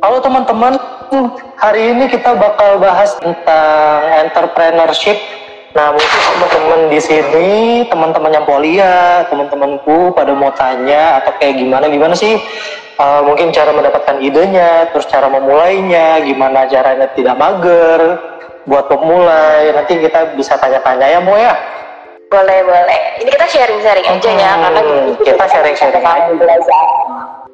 Halo teman-teman, hari ini kita bakal bahas tentang entrepreneurship. Nah, mungkin teman-teman di sini, teman-teman yang polia, teman-temanku pada mau tanya atau kayak gimana gimana sih? Uh, mungkin cara mendapatkan idenya, terus cara memulainya, gimana caranya tidak mager, buat pemulai. Nanti kita bisa tanya-tanya ya, Mo ya. Boleh, boleh. Ini kita sharing-sharing aja ya, karena kita sharing-sharing aja.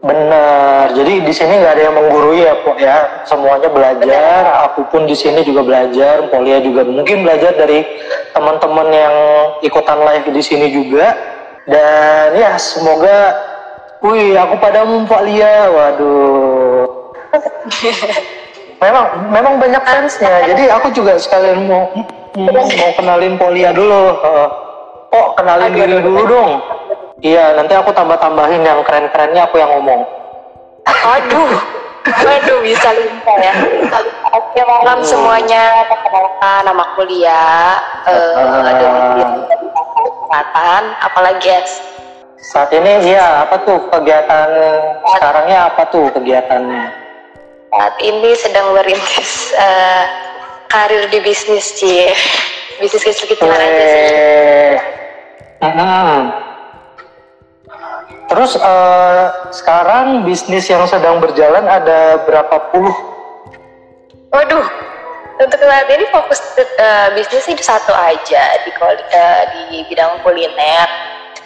Benar. Jadi di sini nggak ada yang menggurui ya, Pok ya. Semuanya belajar. Aku pun di sini juga belajar. Polia juga mungkin belajar dari teman-teman yang ikutan live di sini juga. Dan ya semoga, wih aku padamu Pak Lia. Waduh. memang memang banyak fansnya. Jadi aku juga sekalian mau mau kenalin Polia dulu. Oh, kenalin diri dulu dong. Iya, nanti aku tambah-tambahin yang keren-kerennya aku yang ngomong. Aduh, aduh bisa lupa ya. Oke malam semuanya, perkenalkan nama kuliah, uh, ada di kesehatan, apalagi ya? Saat ini iya, apa tuh kegiatan sekarangnya apa tuh kegiatannya? Saat ini sedang merintis uh, karir di bisnis sih, bisnis kecil-kecilan aja sih. Hmm. Terus uh, sekarang bisnis yang sedang berjalan ada berapa puluh? Waduh, untuk saat ini fokus uh, bisnis itu satu aja di uh, di bidang kuliner.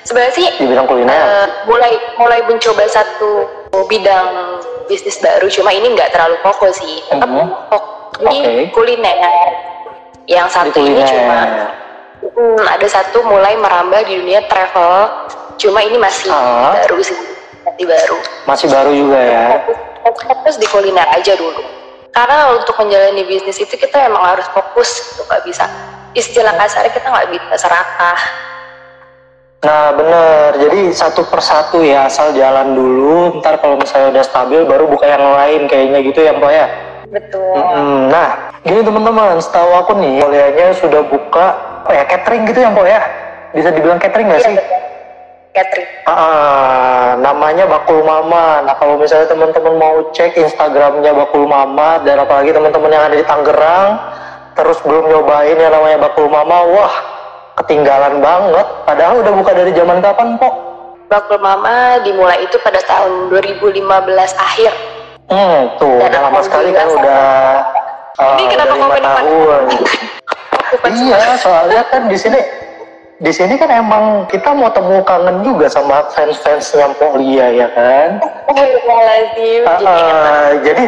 Sebenarnya sih di bidang kuliner. Uh, mulai mulai mencoba satu bidang bisnis baru, cuma ini nggak terlalu fokus sih. Tetap mm -hmm. fokus di okay. kuliner. Yang satu ini cuma hmm, ada satu mulai merambah di dunia travel Cuma ini masih uh, baru sih, masih baru. Masih baru juga ya. Fokus, di kuliner aja dulu. Karena untuk menjalani bisnis itu kita emang harus fokus, tuh nggak bisa. Istilah kasar kita nggak bisa serakah. Nah bener, jadi satu persatu ya asal jalan dulu, ntar kalau misalnya udah stabil baru buka yang lain kayaknya gitu ya Mbak ya? Betul. Hmm, nah gini teman-teman, setahu aku nih kuliahnya sudah buka apa ya catering gitu ya Mbak ya? Bisa dibilang catering nggak iya, sih? Betul. Catherine. Ah, namanya Bakul Mama. Nah kalau misalnya teman-teman mau cek Instagramnya Bakul Mama dan apalagi teman-teman yang ada di Tangerang, terus belum nyobain yang namanya Bakul Mama, wah ketinggalan banget. Padahal udah buka dari zaman kapan, Pok? Bakul Mama dimulai itu pada tahun 2015 akhir. Hmm, tuh udah lama sekali kan udah. Uh, Ini kenapa kau tahun? iya, soalnya kan di sini di sini kan emang kita mau temu kangen juga sama fans-fans yang Polia ya kan? Uh, uh, jadi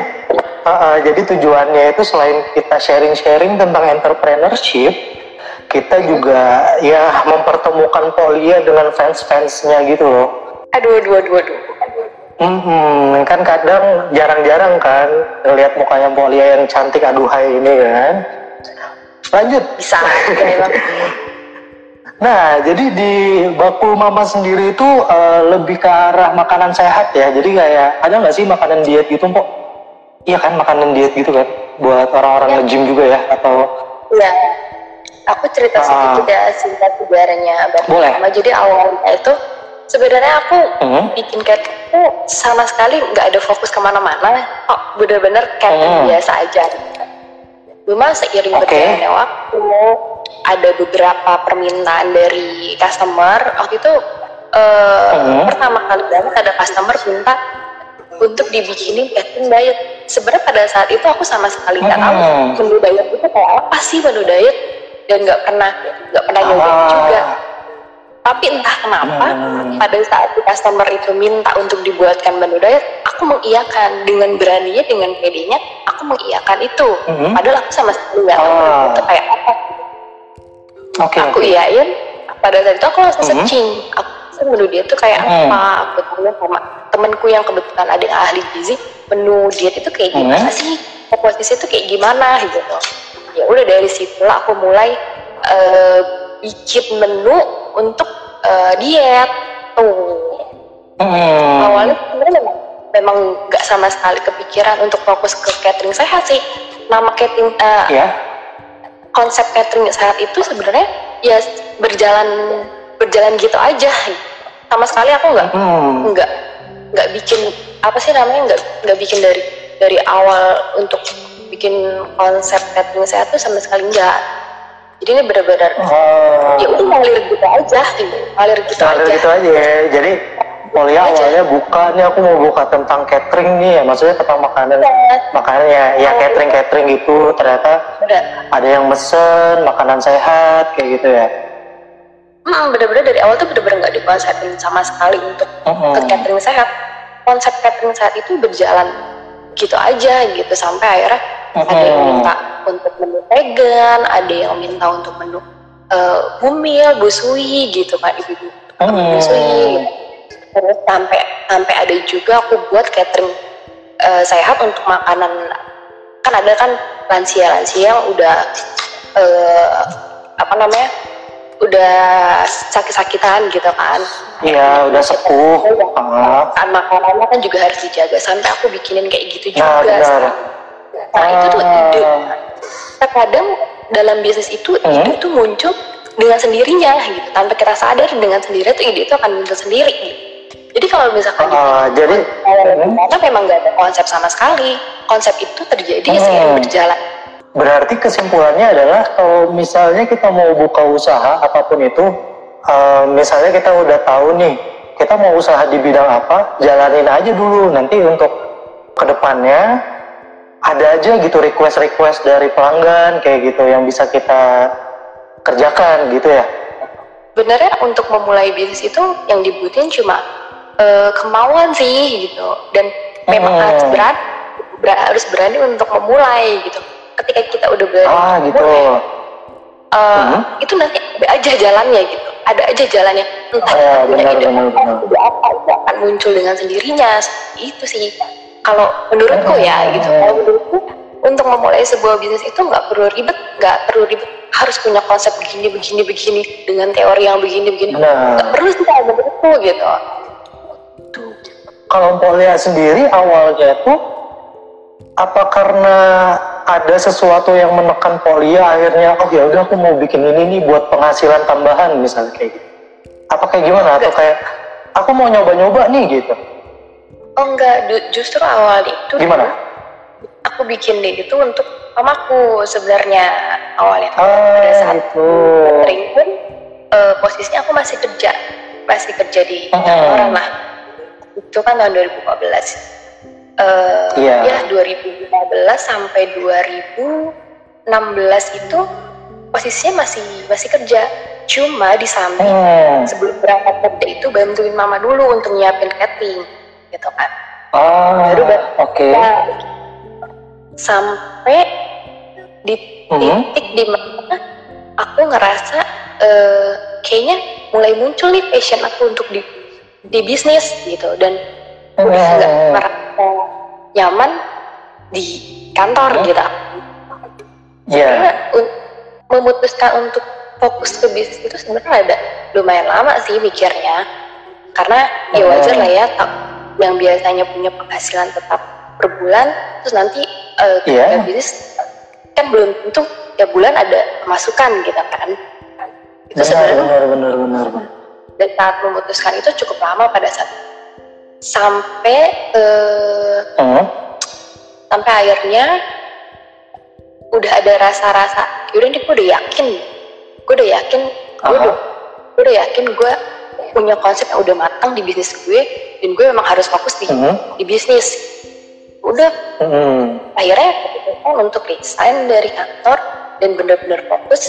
uh, uh, jadi tujuannya itu selain kita sharing-sharing tentang entrepreneurship, kita juga ya mempertemukan Polia dengan fans-fansnya gitu loh. Aduh, aduh, aduh, aduh. Hmm, kan kadang jarang-jarang kan lihat mukanya Polia yang cantik aduhai ini kan. Lanjut. Bisa. Nah, jadi di Bakul Mama sendiri itu uh, lebih ke arah makanan sehat ya. Jadi kayak ada nggak sih makanan diet gitu, Pok? Iya kan, makanan diet gitu kan, buat orang-orang ya. nge-gym juga ya, atau? Iya. Aku cerita sedikit uh, ya singkat sejarahnya Bakul Boleh. Mama. Jadi awalnya itu sebenarnya aku hmm? bikin catering itu sama sekali nggak ada fokus ke mana-mana. Oh, bener-bener catering hmm. biasa aja. Cuma seiring okay. berjalannya waktu, ada beberapa permintaan dari customer. Waktu itu uh, hmm. pertama kali banget ada customer minta untuk dibikinin catering diet. Sebenarnya pada saat itu aku sama sekali nggak hmm. tahu menu diet itu kayak apa sih menu diet dan nggak pernah nggak pernah nyobain ah. juga. Tapi entah kenapa hmm. pada saat customer itu minta untuk dibuatkan menu diet, aku mengiyakan dengan beraninya dengan pedenya aku mengiyakan itu. Hmm. Padahal aku sama sekali nggak tahu ah. itu kayak apa okay, aku okay. iyain pada saat itu aku langsung mm -hmm. searching aku menu dia tuh kayak mm. apa aku tanya sama temenku yang kebetulan ada yang ahli gizi menu diet itu kayak gimana mm. sih komposisi itu kayak gimana gitu ya udah dari situ lah aku mulai uh, bikin menu untuk uh, diet. Tuh. Mm. awalnya sebenarnya memang memang nggak sama sekali kepikiran untuk fokus ke catering. Sehat sih nama catering uh, eh, yeah konsep catering saat itu sebenarnya ya berjalan berjalan gitu aja. Sama sekali aku nggak hmm. nggak nggak bikin apa sih namanya nggak nggak bikin dari dari awal untuk bikin konsep catering sehat tuh sama sekali enggak jadi ini benar-benar oh. ya udah ngalir gitu aja gitu ngalir gitu ngalir aja gitu aja ya jadi Polia awalnya buka nih aku mau buka tentang catering nih ya maksudnya tentang makanan ya. makanannya ya oh. catering catering gitu ternyata Udah. ada yang mesen makanan sehat kayak gitu ya hmm, bener-bener dari awal tuh bener-bener nggak dikonsepin sama sekali untuk hmm. ke catering sehat konsep catering sehat itu berjalan gitu aja gitu sampai akhirnya hmm. ada yang minta untuk menu vegan ada yang minta untuk menu uh, bumil busui gitu kan ibu-ibu hmm. busui terus sampai sampai ada juga aku buat catering uh, sehat untuk makanan kan ada kan lansia lansia yang udah uh, apa namanya udah sakit-sakitan gitu kan iya udah sepuh uh. kan makanannya kan juga harus dijaga sampai aku bikinin kayak gitu nah, juga benar. Nah itu tuh ide terkadang dalam bisnis itu hmm? ide itu muncul dengan sendirinya gitu tanpa kita sadar dengan sendiri tuh ide itu akan muncul sendiri gitu. jadi kalau misalkan uh, gitu, jadi karena memang gak ada konsep sama sekali konsep itu terjadi hmm. seiring berjalan Berarti kesimpulannya adalah kalau misalnya kita mau buka usaha apa pun itu, uh, misalnya kita udah tahu nih, kita mau usaha di bidang apa, jalanin aja dulu. Nanti untuk ke depannya ada aja gitu request-request dari pelanggan kayak gitu yang bisa kita kerjakan gitu ya. Sebenarnya untuk memulai bisnis itu yang dibutuhin cuma uh, kemauan sih gitu dan memang hmm. harus berani harus berani untuk memulai gitu ketika kita udah berani ah, gitu. uh, hmm? itu nanti ada aja jalannya gitu ada aja jalannya entah oh, ya, benar, benar, benar. apa itu akan muncul dengan sendirinya itu sih kalau menurutku ya gitu. Kalau menurutku untuk memulai sebuah bisnis itu nggak perlu ribet nggak perlu ribet. Harus punya konsep begini begini begini dengan teori yang begini begini. Nah. nggak perlu sih kalau menurutku gitu. Kalau Polia sendiri awalnya tuh apa karena ada sesuatu yang menekan Polia akhirnya oh ya udah aku mau bikin ini nih buat penghasilan tambahan misalnya kayak gitu. Apa kayak gimana? Atau kayak aku mau nyoba-nyoba nih gitu oh enggak. Justru awal itu gimana? aku bikin deh itu untuk mamaku sebenarnya awalnya ah, pada saat itu sering pun uh, posisinya aku masih kerja. Masih kerja di uh orang lah. Itu kan tahun 2015 uh, yeah. ya 2015 sampai 2016 itu posisinya masih masih kerja. Cuma di samping hmm. sebelum berangkat kerja itu bantuin mama dulu untuk nyiapin catering gitu kan oh, baru oke okay. sampai di hmm. titik di mana aku ngerasa uh, kayaknya mulai muncul nih passion aku untuk di di bisnis gitu dan udah nggak merasa nyaman di kantor gitu. Iya. Yeah. memutuskan untuk fokus ke bisnis itu sebenarnya ada lumayan lama sih mikirnya. Karena ya wajar lah ya yang biasanya punya penghasilan tetap per bulan terus nanti uh, ketika yeah. bisnis kan belum tentu ya bulan ada masukan gitu kan. Itu sebenarnya benar, benar, benar, benar. Dan saat memutuskan itu cukup lama pada saat sampai uh, hmm? sampai akhirnya udah ada rasa-rasa yaudah nih gue udah yakin gue udah yakin gue udah gue udah yakin gue punya konsep yang udah matang di bisnis gue dan gue memang harus fokus di hmm? di bisnis udah hmm. akhirnya keputusan untuk resign dari kantor dan benar-benar fokus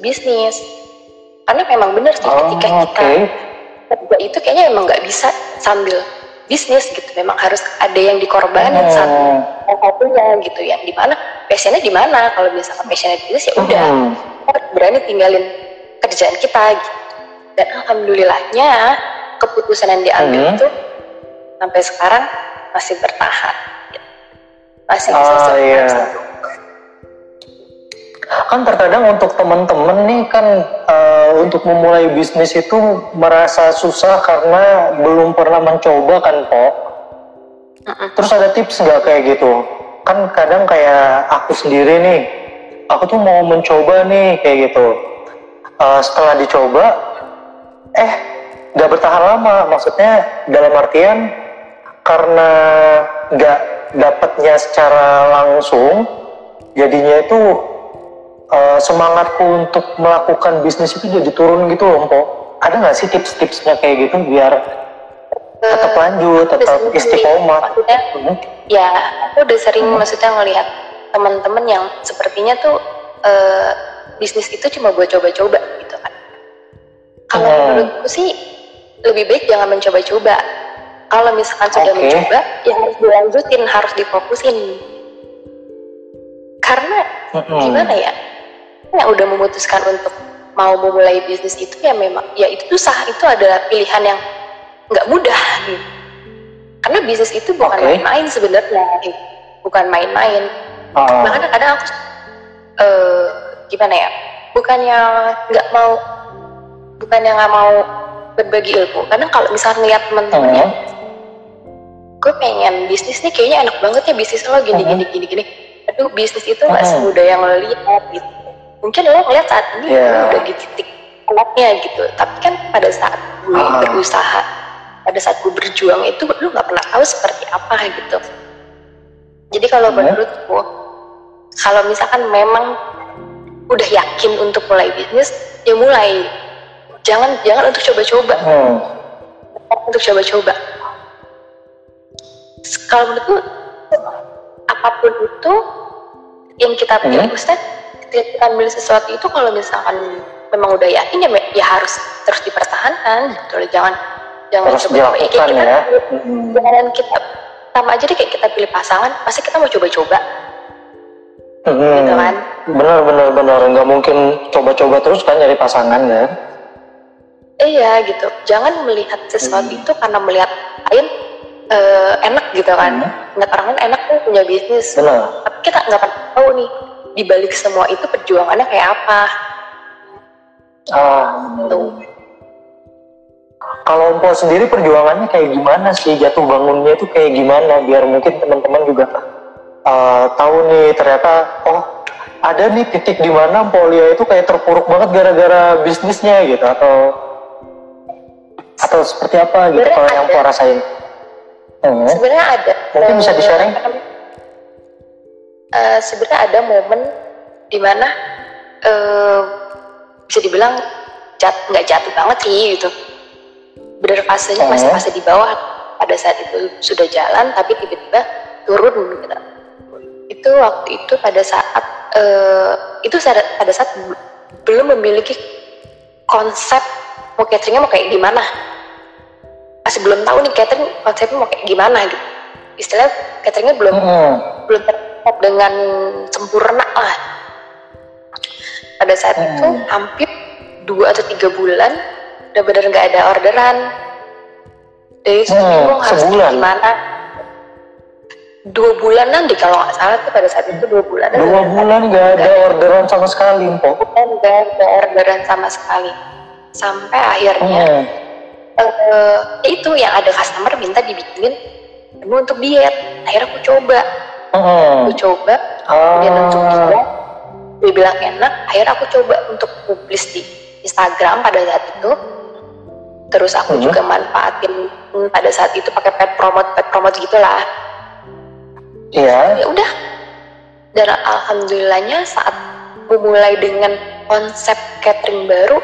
bisnis karena memang benar sih oh, ketika kita kerja itu kayaknya emang nggak bisa sambil bisnis gitu memang harus ada yang dikorbanin hmm. satu satunya gitu yang di mana passionnya di mana kalau misalkan passionnya di bisnis ya udah hmm. kita berani tinggalin kerjaan kita gitu dan alhamdulillahnya keputusan yang diambil hmm. itu sampai sekarang masih bertahan. Masih bisa oh, iya. Kan terkadang untuk teman-teman nih kan uh, untuk memulai bisnis itu merasa susah karena belum pernah mencoba kan kok terus ada tips nggak kayak gitu? Kan kadang kayak aku sendiri nih aku tuh mau mencoba nih kayak gitu. Uh, setelah dicoba eh nggak bertahan lama. Maksudnya dalam artian karena nggak dapatnya secara langsung jadinya itu uh, semangatku untuk melakukan bisnis itu jadi turun gitu loh Mpo ada nggak sih tips-tipsnya kayak gitu biar tetap eh, lanjut tetap istiqomah maksudnya hmm. ya aku udah sering hmm. maksudnya ngelihat teman-teman yang sepertinya tuh uh, bisnis itu cuma buat coba-coba gitu kan kalau hmm. menurutku sih lebih baik jangan mencoba-coba kalau misalkan sudah okay. mencoba ya harus dilanjutin harus difokusin karena hmm. gimana ya yang udah memutuskan untuk mau memulai bisnis itu ya memang ya itu susah itu adalah pilihan yang nggak mudah gitu. karena bisnis itu bukan main-main sebenarnya gitu. bukan main-main oh. bahkan kadang aku uh, gimana ya bukannya nggak mau bukannya nggak mau berbagi ilmu karena kalau misalnya ngeliat teman-temannya uh gue pengen bisnis nih kayaknya enak banget ya bisnis lo gini uh gini gini gini. Aduh bisnis itu nggak uh semudah yang lo lihat gitu. Mungkin lo ngeliat saat ini yeah. udah di titik enaknya gitu. Tapi kan pada saat gue uh berusaha pada saat gue berjuang itu lo nggak pernah tahu seperti apa gitu. Jadi kalau uh menurutku kalau misalkan memang udah yakin untuk mulai bisnis ya mulai. Jangan jangan untuk coba-coba. Hmm. untuk coba-coba kalau menurutku apa pun itu yang kita pilih hmm. Ustaz ketika kita ambil sesuatu itu kalau misalkan memang udah yakin ya, ya harus terus dipertahankan gitu jangan jangan terus coba-coba. Ya, kayak kita ya. jangan kita sama aja deh kayak kita pilih pasangan pasti kita mau coba-coba. Hmm, gitu kan? Benar benar benar. Nggak mungkin coba-coba terus kan nyari pasangan ya? Iya gitu. Jangan melihat sesuatu hmm. itu karena melihat lain uh, enak gitu kan. Hmm. ngeliat orang lain enak tuh punya bisnis. Benar. tapi kita nggak pernah tahu nih di balik semua itu perjuangannya kayak apa. Ah tuh. Kalau Empo sendiri perjuangannya kayak gimana sih? Jatuh bangunnya itu kayak gimana? Biar mungkin teman-teman juga uh, tahu nih ternyata oh ada nih titik di mana Polia itu kayak terpuruk banget gara-gara bisnisnya gitu. Atau atau seperti apa gitu kalau yang Po rasain? Hmm. Sebenarnya ada. Mungkin bisa di sharing? Uh, sebenarnya ada momen di mana uh, bisa dibilang jat nggak jatuh banget sih gitu. Bener fasenya hmm. masih fase di bawah pada saat itu sudah jalan tapi tiba-tiba turun gitu itu waktu itu pada saat uh, itu pada saat belum memiliki konsep mau cateringnya mau kayak gimana masih belum tahu nih catering konsepnya mau kayak gimana gitu. Istilah cateringnya belum hmm. belum terkait dengan sempurna lah. Pada saat hmm. itu hampir dua atau tiga bulan udah benar nggak ada orderan. Dari hmm, harus gimana. Dua bulan nanti kalau nggak salah tuh pada saat itu dua bulan dua bulan nggak ada orderan sama sekali bukan nggak ada orderan sama sekali. Sampai akhirnya hmm. Uh, itu yang ada customer minta dibikinin menu untuk diet akhirnya aku coba hmm. aku coba oh. dia untuk diet dia bilang enak akhirnya aku coba untuk publis di Instagram pada saat itu terus aku hmm. juga manfaatin pada saat itu pakai pet promote pet promote gitulah Iya. Ya udah. Dan alhamdulillahnya saat memulai dengan konsep catering baru,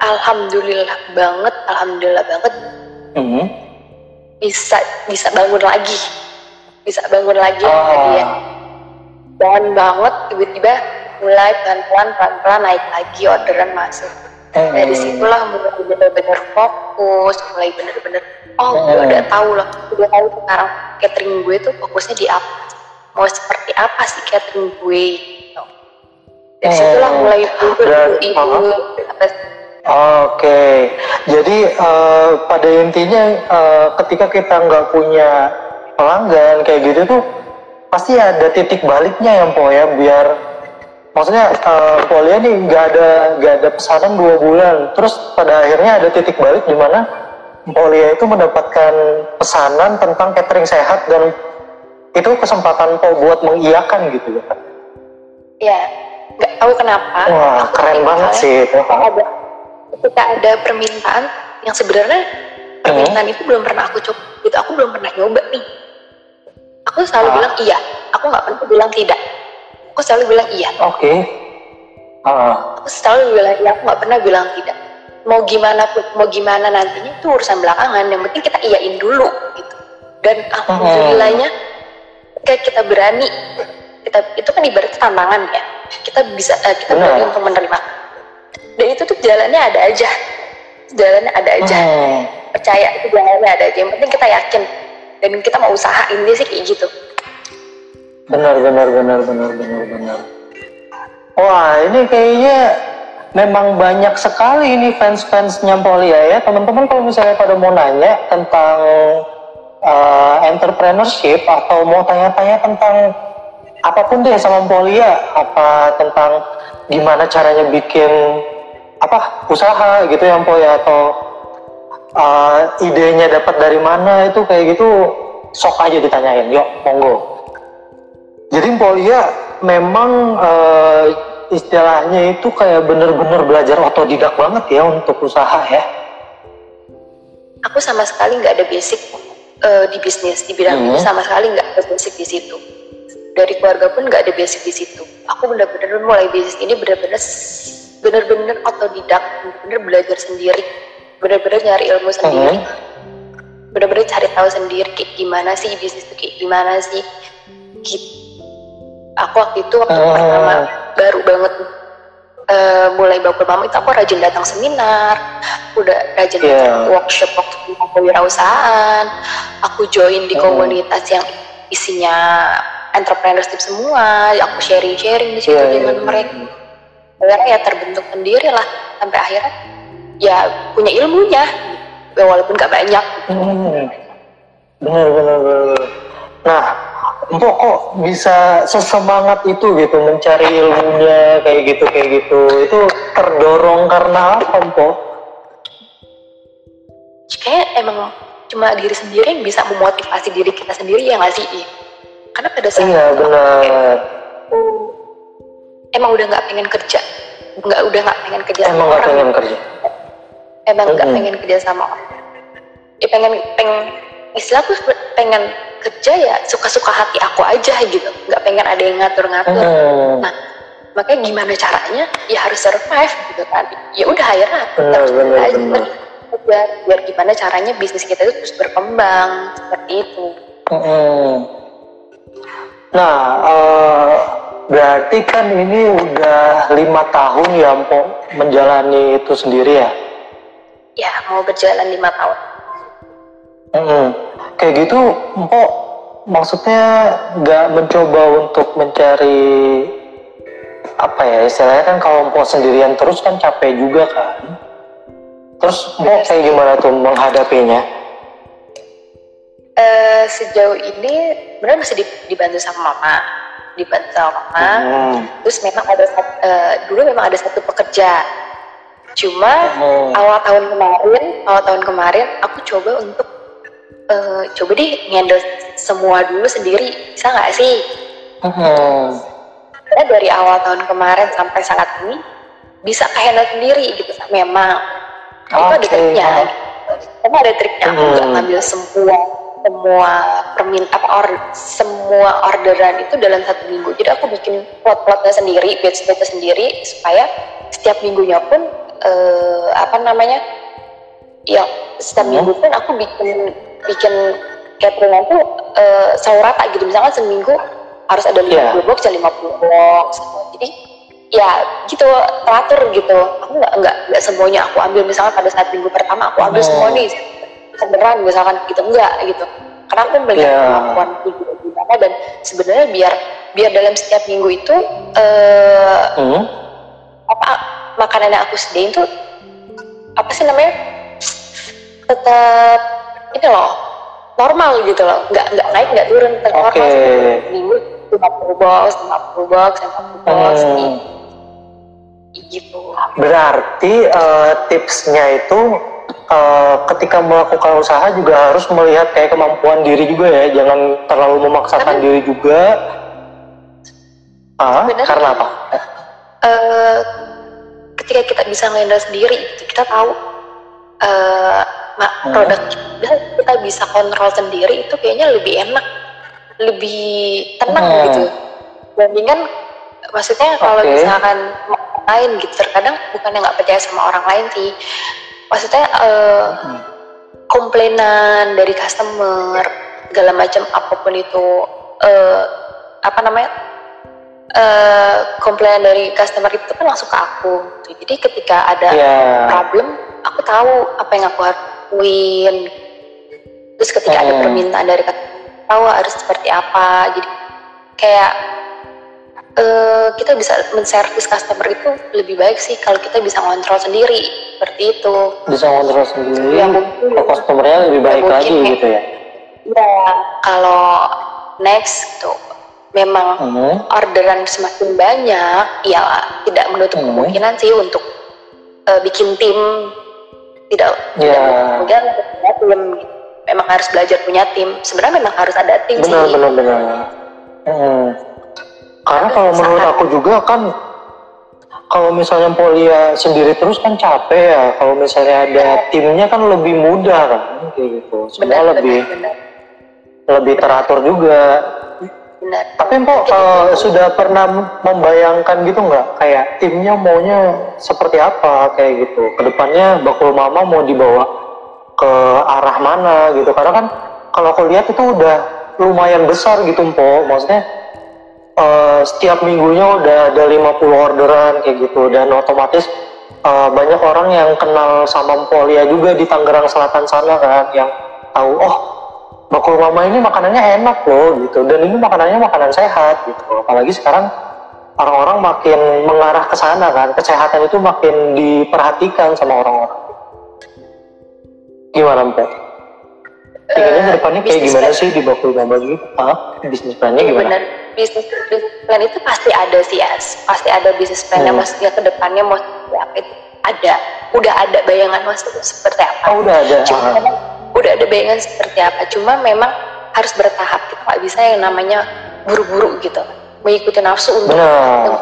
alhamdulillah banget, alhamdulillah banget. Mm-hmm. Bisa bisa bangun lagi, bisa bangun lagi oh. ya. Bangun banget, tiba-tiba mulai pelan-pelan pelan-pelan naik lagi orderan masuk. Mm-hmm. Dari situlah mulai bener-bener fokus, mulai bener-bener oh gue udah tahu lah udah tahu sekarang catering gue tuh fokusnya di apa mau seperti apa sih catering gue dari hmm. situlah mulai ibu Oke, jadi uh, pada intinya uh, ketika kita nggak punya pelanggan kayak gitu tuh pasti ada titik baliknya ya po ya biar maksudnya uh, Polia nih nggak ada nggak ada pesanan dua bulan terus pada akhirnya ada titik balik di mana Polia itu mendapatkan pesanan tentang catering sehat dan itu kesempatan Po buat mengiyakan gitu ya kan? Ya, nggak tahu kenapa. Wah, keren banget sih itu. Ada, ketika ada permintaan, yang sebenarnya permintaan itu belum pernah aku coba gitu. Aku belum pernah nyoba nih. Aku selalu ah. bilang iya. Aku nggak pernah bilang tidak. Aku selalu bilang iya. Oke. Okay. uh. aku selalu bilang iya aku nggak pernah bilang tidak. Mau gimana pun mau gimana nantinya itu urusan belakangan. Yang penting kita iyain dulu gitu. Dan alhamdulillahnya kayak kita berani kita itu kan ibarat tantangan ya. Kita bisa uh, kita Benar. berani untuk menerima dan itu tuh jalannya ada aja. Jalannya ada aja. Hmm. percaya itu jalannya ada aja. Yang penting kita yakin. Dan kita mau usaha ini sih kayak gitu. Benar benar benar benar benar benar. Wah ini kayaknya memang banyak sekali ini fans-fansnya Polia ya. Teman-teman kalau misalnya pada mau nanya tentang uh, entrepreneurship atau mau tanya-tanya tentang apa pun deh sama Polia apa tentang gimana caranya bikin apa usaha gitu ya Po ya atau uh, idenya dapat dari mana itu kayak gitu sok aja ditanyain. Yuk monggo. Jadi Polia memang uh, istilahnya itu kayak bener-bener belajar otodidak banget ya untuk usaha ya. Aku sama sekali nggak ada basic uh, di bisnis di bidang hmm. ini sama sekali nggak ada basic di situ. Dari keluarga pun nggak ada basic di situ. Aku benar-benar mulai bisnis ini benar-benar benar-benar otodidak benar-benar belajar sendiri benar-benar nyari ilmu sendiri hmm. benar-benar cari tahu sendiri kayak gimana sih bisnis itu kayak gimana sih gitu aku waktu itu waktu uh. pertama baru banget uh, mulai baku mama itu aku rajin datang seminar udah rajin yeah. datang workshop waktu kewirausahaan aku join di komunitas yang isinya entrepreneurship semua aku sharing sharing di situ yeah, dengan yeah. mereka akhirnya ya terbentuk sendiri lah sampai akhirnya ya punya ilmunya ya, walaupun gak banyak hmm. benar benar benar nah Empok kok bisa sesemangat itu gitu mencari ilmunya kayak gitu kayak gitu itu terdorong karena apa Empok? Kayak emang cuma diri sendiri yang bisa memotivasi diri kita sendiri ya nggak sih? Karena pada saat iya benar emang udah nggak pengen kerja? Nggak udah nggak pengen kerja emang sama orang? pengen kerja? Emang nggak pengen kerja sama orang? Ya pengen pengen istilah tuh pengen kerja ya suka-suka hati aku aja gitu. Nggak pengen ada yang ngatur-ngatur. Hmm. nah makanya gimana caranya? Ya harus survive gitu kan. Ya udah akhirnya terus bener, aja biar, biar gimana caranya bisnis kita itu terus berkembang. Seperti itu. Hmm. nah uh, Berarti kan ini udah lima tahun ya Mpok menjalani itu sendiri ya? Ya mau berjalan lima tahun. Hmm, kayak gitu Mpok maksudnya nggak mencoba untuk mencari apa ya istilahnya kan kalau Mpok sendirian terus kan capek juga kan? Terus Mpok kayak gimana tuh menghadapinya? Uh, sejauh ini benar masih dibantu sama mama di sama hmm. terus memang ada uh, dulu memang ada satu pekerja cuma hmm. awal tahun kemarin awal tahun kemarin aku coba untuk uh, coba deh ngendel semua dulu sendiri bisa nggak sih hmm. karena dari awal tahun kemarin sampai saat ini bisa handle sendiri gitu memang okay. itu ada triknya Emang ada triknya aku nggak hmm. ngambil semua semua permintaan or, semua orderan itu dalam satu minggu. Jadi aku bikin plot-plotnya sendiri batch-batchnya sendiri supaya setiap minggunya pun uh, apa namanya ya setiap minggu pun aku bikin bikin cateringan tuh uh, selalu rata gitu. Misalnya seminggu harus ada 50 yeah. box dan 50 box jadi ya gitu teratur gitu. Aku nggak nggak nggak semuanya aku ambil. Misalnya pada saat minggu pertama aku ambil oh. semua nih beneran misalkan gitu enggak gitu karena aku melihat yeah. kemampuanku juga gimana dan sebenarnya biar biar dalam setiap minggu itu uh, mm. apa makanan yang aku sediain tuh apa sih namanya tetap ini loh normal gitu loh nggak nggak naik nggak turun tetap okay. normal minggu lima puluh box lima puluh box lima puluh box hmm. gitu berarti uh, tipsnya itu uh, ketika melakukan usaha juga harus melihat kayak kemampuan diri juga ya, jangan terlalu memaksakan Tapi, diri juga. Ah, karena apa? Uh, ketika kita bisa ngehandle sendiri, kita tahu uh, hmm. produk kita bisa kontrol sendiri itu kayaknya lebih enak lebih tenang hmm. gitu bandingkan maksudnya kalau okay. misalkan lain gitu terkadang bukan yang nggak percaya sama orang lain sih maksudnya uh, hmm. komplainan dari customer segala macam apa pun itu uh, apa namanya uh, komplain dari customer itu kan langsung ke aku jadi ketika ada yeah. problem aku tahu apa yang aku lakuin terus ketika hmm. ada permintaan dari customer tahu harus seperti apa jadi kayak uh, kita bisa menservis customer itu lebih baik sih kalau kita bisa ngontrol sendiri seperti itu bisa ngontrol sendiri yang mungkin customernya lebih baik lagi gitu ya ya kalau next tuh memang hmm. orderan semakin banyak ya tidak menutup hmm. kemungkinan sih untuk uh, bikin tim tidak yeah. tidak punya tim memang harus belajar punya tim sebenarnya memang harus ada tim benar, sih benar benar hmm. Karena kalau menurut aku juga kan kalau misalnya Polia sendiri terus kan capek ya. Kalau misalnya ada ya. timnya kan lebih mudah kan kayak gitu. Semua benar, lebih benar, benar. lebih teratur juga. Benar. Tapi Mpok uh, sudah pernah membayangkan gitu nggak? Kayak timnya maunya seperti apa kayak gitu. Ke depannya bakul mama mau dibawa ke arah mana gitu. Karena kan kalau aku lihat itu udah lumayan besar gitu Mpo maksudnya uh, setiap minggunya udah ada 50 orderan kayak gitu dan otomatis uh, banyak orang yang kenal sama Lia juga di Tangerang Selatan sana kan yang tahu oh bakul mama ini makanannya enak loh gitu dan ini makanannya makanan sehat gitu apalagi sekarang orang-orang makin mengarah ke sana kan kesehatan itu makin diperhatikan sama orang-orang Gimana Mbak? Tinggalnya uh, depannya kayak gimana plan. sih di Bakul Mama gitu? Ah, bisnis plannya iya, gimana? Bener. Bisnis, plan itu pasti ada sih ya, pasti ada bisnis plannya. Hmm. Maksudnya ke depannya mau seperti apa itu ada, udah ada bayangan mas seperti apa? Oh udah ada. Cuma memang, udah ada bayangan seperti apa. Cuma memang harus bertahap. Kita nggak bisa yang namanya buru-buru gitu, mengikuti nafsu untuk nah.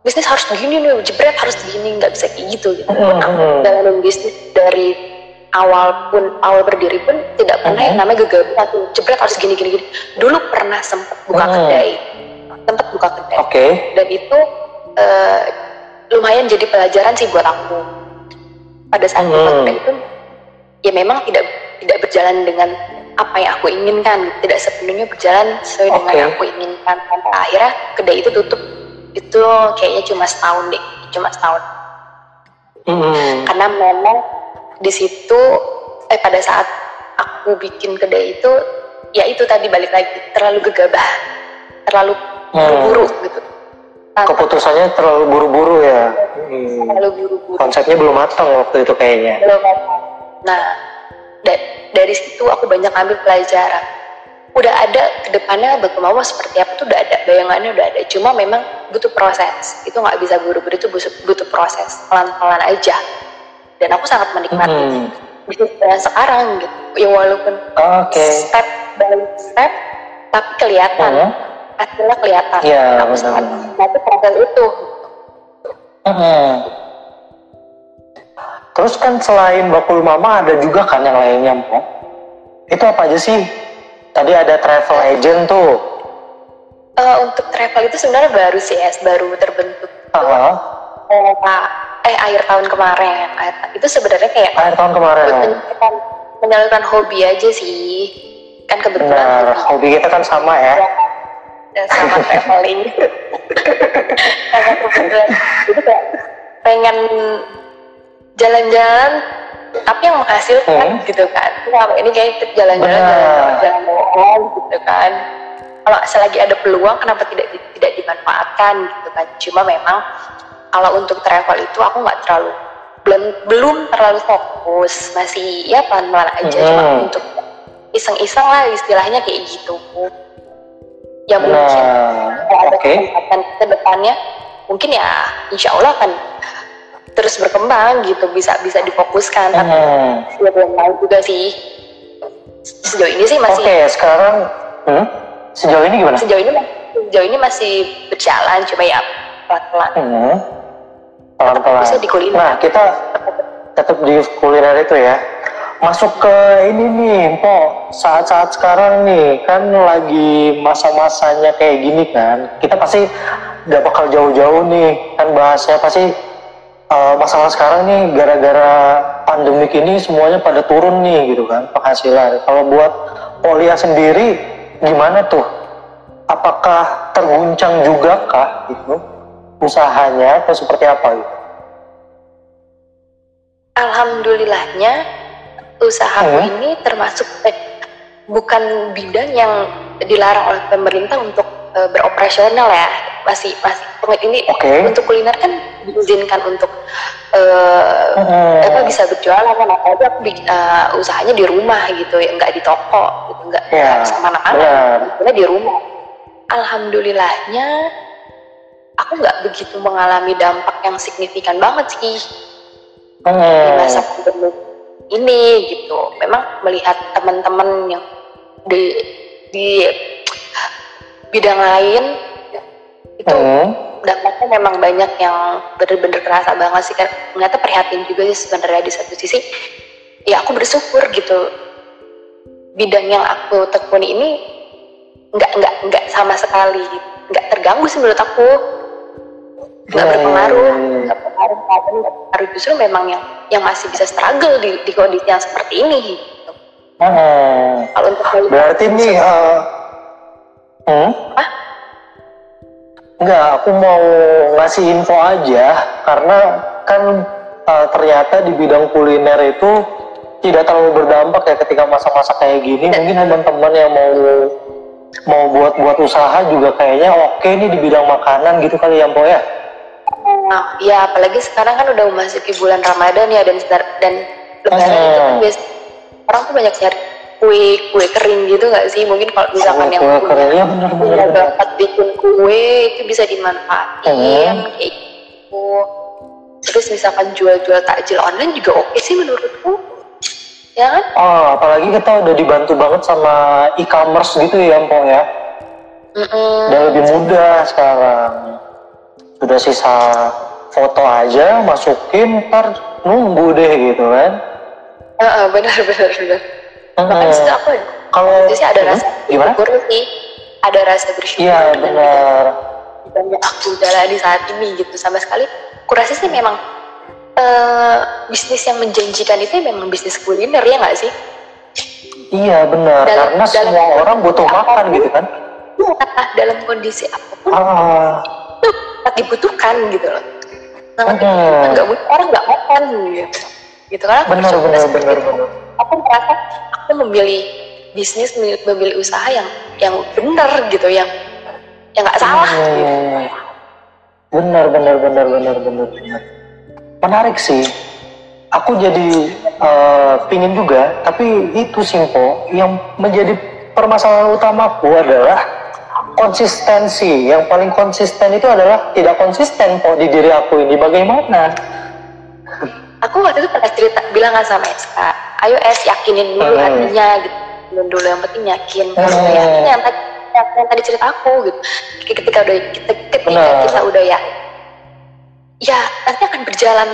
bisnis harus begini nih, jebret harus begini, nggak bisa kayak gitu. gitu. Hmm. hmm. Dalam bisnis dari awal pun awal berdiri pun tidak pernah uh -huh. yang namanya gegabah atau jebret harus gini gini gini. Dulu pernah sempat buka uh kedai. Sempat buka kedai. Okay. dan itu uh, lumayan jadi pelajaran sih buat aku. Pada saat uh -huh. buka kedai itu ya memang tidak tidak berjalan dengan apa yang aku inginkan. Tidak sepenuhnya berjalan sesuai okay. dengan yang aku inginkan. Sampai akhirnya kedai itu tutup. Itu kayaknya cuma setahun deh. Cuma setahun. Hmm. karena memang di situ eh pada saat aku bikin kedai itu ya itu tadi balik lagi terlalu gegabah terlalu hmm. buru-buru hmm. gitu. Tanpa keputusannya terlalu buru-buru ya? Hmm. terlalu buru-buru. Konsepnya belum matang waktu itu kayaknya. Belum matang. Nah da dari situ aku banyak ambil pelajaran. Udah ada ke depannya mau seperti apa tuh udah ada bayangannya udah ada. Cuma memang butuh proses. Itu nggak bisa buru-buru itu butuh proses pelan-pelan aja dan aku sangat menikmati hmm. bisnis saya sekarang gitu ya walaupun okay. step by step tapi kelihatan hmm. hasilnya kelihatan ya, aku sangat menikmati proses itu hmm. terus kan selain bakul mama ada juga kan yang lainnya Mpok itu apa aja sih tadi ada travel agent tuh uh, untuk travel itu sebenarnya baru sih es baru terbentuk uh -huh. uh, eh akhir tahun kemarin. Itu sebenarnya kayak akhir tahun kemarin. menyalurkan, menyalurkan hobi aja sih. Kan kebetulan Benar, hobi. Kita kan sama ya, dan sama traveling. Sama kebetulan jadi kayak pengen jalan-jalan tapi yang menghasilkan hmm. gitu kan. Selama ini kayak jalan-jalan jalan-jalan gitu kan. Kalau selagi ada peluang kenapa tidak tidak dimanfaatkan gitu kan? Cuma memang kalau untuk travel itu aku nggak terlalu belum belum terlalu fokus. Masih ya pelan-pelan aja. Hmm. cuma untuk iseng-iseng lah istilahnya kayak gitu. Ya mungkin nah, kalau ada okay. kesempatan ke depannya mungkin ya insya Allah akan terus berkembang gitu. Bisa bisa difokuskan. Tapi hmm. ya belum tahu juga sih. Sejauh ini sih masih oke okay, sekarang hmm? sejauh ini gimana? Sejauh ini sejauh ini masih berjalan. Cuma ya pelan-pelan. Hmm pelan-pelan. Bisa di Nah kita tetap di kuliner itu ya. Masuk ke ini nih po. Saat-saat sekarang nih kan lagi masa-masanya kayak gini kan. Kita pasti gak bakal jauh-jauh nih kan bahasnya pasti uh, masalah sekarang nih gara-gara pandemik ini semuanya pada turun nih gitu kan penghasilan. Kalau buat Polia sendiri gimana tuh? Apakah terguncang juga kah gitu usahanya atau seperti apa gitu Alhamdulillahnya usahaku hmm. ini termasuk eh, bukan bidang yang dilarang oleh pemerintah untuk uh, beroperasional ya masih masih ini okay. untuk kuliner kan diizinkan untuk uh, hmm. apa bisa berjualan kan aku uh, usahanya di rumah gitu ya nggak di toko gitu nggak yeah. sama anak-anak di rumah alhamdulillahnya aku nggak begitu mengalami dampak yang signifikan banget sih. Hmm. di masa pandemi ini gitu. Memang melihat teman-teman yang di di bidang lain itu hmm. dampaknya memang banyak yang benar-benar kerasa banget sih. Kan ternyata prihatin juga sih sebenarnya di satu sisi. Ya aku bersyukur gitu. Bidang yang aku tekuni ini nggak nggak nggak sama sekali nggak terganggu sih menurut aku nggak berpengaruh nggak berpengaruh berpengaruh justru memang yang yang masih bisa struggle di, di kondisi yang seperti ini gitu. Hmm. Kalau untuk berarti ini uh, hmm? ah? Enggak, aku mau ngasih info aja karena kan uh, ternyata di bidang kuliner itu tidak terlalu berdampak ya ketika masa-masa kayak gini. Mungkin teman-teman yang mau mau buat-buat usaha juga kayaknya oke nih di bidang makanan gitu kali ya, Mbak ya. Nah, ya apalagi sekarang kan udah memasuki bulan Ramadan ya dan dan Lebaran itu kan biasa orang tuh banyak cari kue kue kering gitu nggak sih? Mungkin kalau misalkan yang kue punya, ya, bener, punya bikin kue itu bisa dimanfaatin hmm. kayak gitu. Terus misalkan jual-jual takjil online juga oke sih menurutku. Ya kan? Oh, apalagi kita udah dibantu banget sama e-commerce gitu ya, Mpok ya. Mm -mm. Udah lebih mudah sekarang udah sisa foto aja masukin ntar nunggu deh gitu kan. Uh, uh, benar benar. Benar uh, makanya apa ya? Kalau sih ada rasa gimana? sih. Ada rasa bersyukur iya benar. Banyak aku jalani saat ini gitu. Sama sekali kurasa sih memang uh, bisnis yang menjanjikan itu memang bisnis kuliner ya nggak sih? Iya benar. Dalam, karena dalam semua orang butuh makan gitu kan. Iya dalam kondisi apa pun. Ah dibutuhkan gitu loh. Nah, nggak butuh orang nggak makan gitu. Gitu kan? Benar benar benar benar. Aku merasa aku memilih bisnis memilih usaha yang yang benar gitu yang yang nggak salah hmm. gitu. benar benar benar benar benar benar. Menarik sih. Aku jadi uh, pingin juga tapi itu simpo yang menjadi permasalahan utamaku adalah konsistensi yang paling konsisten itu adalah tidak konsisten kok di diri aku ini bagaimana aku waktu itu pernah cerita bilang sama Eska ayo Es yakinin dulu hmm. hatinya gitu dulu yang penting yakin hmm. yakin yang tadi yang, tadi cerita aku gitu ketika udah kita, ketika Benar. kita udah ya ya nanti akan berjalan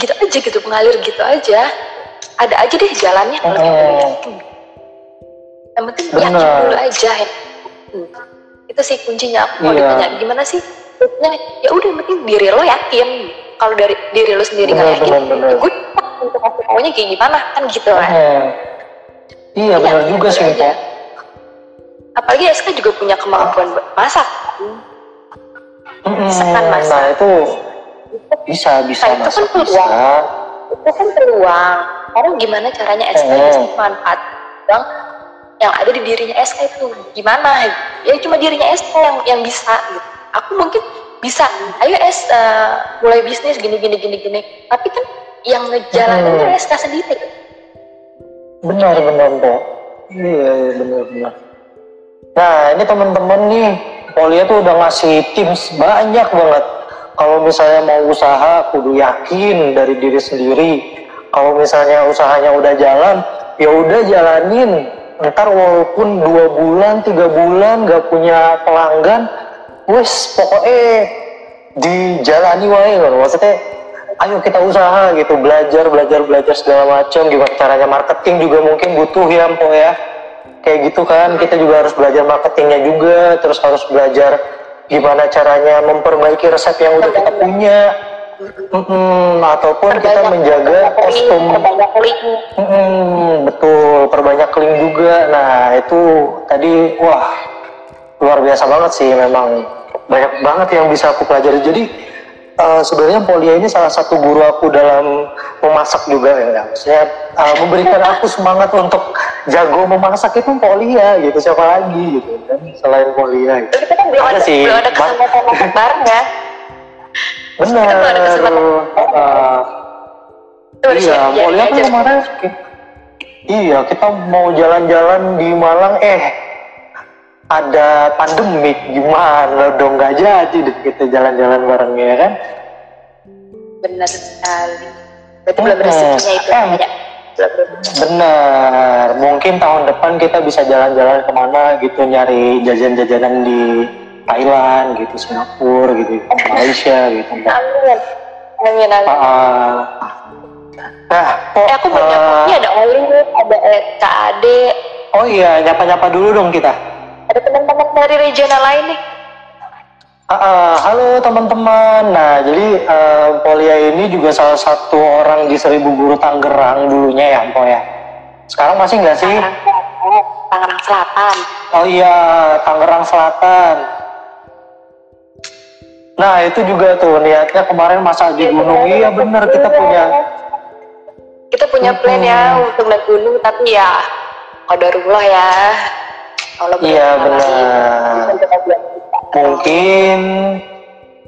gitu aja gitu mengalir gitu aja ada aja deh jalannya kalau hmm. kita yakin yang penting Benar. yakin dulu aja ya hmm itu sih kuncinya. Aku mau iya. ditanya gimana sih? Ya udah yang penting diri lo yakin. Kalau dari diri lo sendiri nggak yakin bener, ya gue untuk kasih taunya kayak gimana kan gitu kan. Hmm. iya benar ya, juga sih aja. apalagi SK juga punya kemampuan buat masak. Hmm, kan masak? Nah itu bisa bisa nah, itu kan peluang. bisa. itu kan peluang. Orang gimana caranya SK hmm. bisa manfaat bang yang ada di dirinya SK itu gimana? Ya cuma dirinya SK yang yang bisa gitu. Aku mungkin bisa. Ayo S uh, mulai bisnis gini gini gini gini. Tapi kan yang ngejalanin hmm. SK sendiri. Benar benar kok iya, iya benar benar. Nah ini teman-teman nih Polia tuh udah ngasih tips banyak banget. Kalau misalnya mau usaha kudu yakin dari diri sendiri. Kalau misalnya usahanya udah jalan ya udah jalanin ntar walaupun dua bulan tiga bulan gak punya pelanggan wes pokoknya dijalani wae loh. Maksudnya ayo kita usaha gitu belajar belajar belajar segala macam. Gimana caranya marketing juga mungkin butuh ya po ya. Kayak gitu kan kita juga harus belajar marketingnya juga terus harus belajar gimana caranya memperbaiki resep yang udah kita punya Hmm, ataupun perbanyak, kita menjaga kostum. betul perbanyak link juga. Nah itu tadi wah luar biasa banget sih memang. Banyak banget yang bisa aku pelajari. Jadi uh, sebenarnya Polia ini salah satu guru aku dalam memasak juga ya. Maksudnya uh, memberikan aku semangat untuk jago memasak itu Polia gitu. Siapa lagi gitu kan selain Polia gitu. kita kan belum ada, sih belum ada kesempatan masak bareng ya benar uh, iya Polia kan kemarin? Iya kita mau jalan-jalan di Malang eh ada pandemik gimana dong? Nggak jadi deh kita jalan-jalan bareng ya kan? Benar sekali. Berarti belum rezekinya itu eh, ya? Benar mungkin tahun depan kita bisa jalan-jalan ke mana gitu nyari jajan-jajanan di Thailand gitu Singapura gitu Malaysia gitu amin amin amin uh, nah oh, eh, aku banyak uh, ada Oli ada KAD oh iya nyapa-nyapa dulu dong kita ada teman-teman dari regional lain nih Uh, uh, halo teman-teman. Nah, jadi uh, Polia ini juga salah satu orang di Seribu Guru Tangerang dulunya ya, Empo ya. Sekarang masih nggak sih? Tangerang Selatan. Oh iya, Tangerang Selatan. Nah, itu juga tuh niatnya kemarin masa di gunung. Iya bener kita punya. Kita punya plan ya untuk naik gunung, tapi ya kodarullah ya. Allah iya benar. Mungkin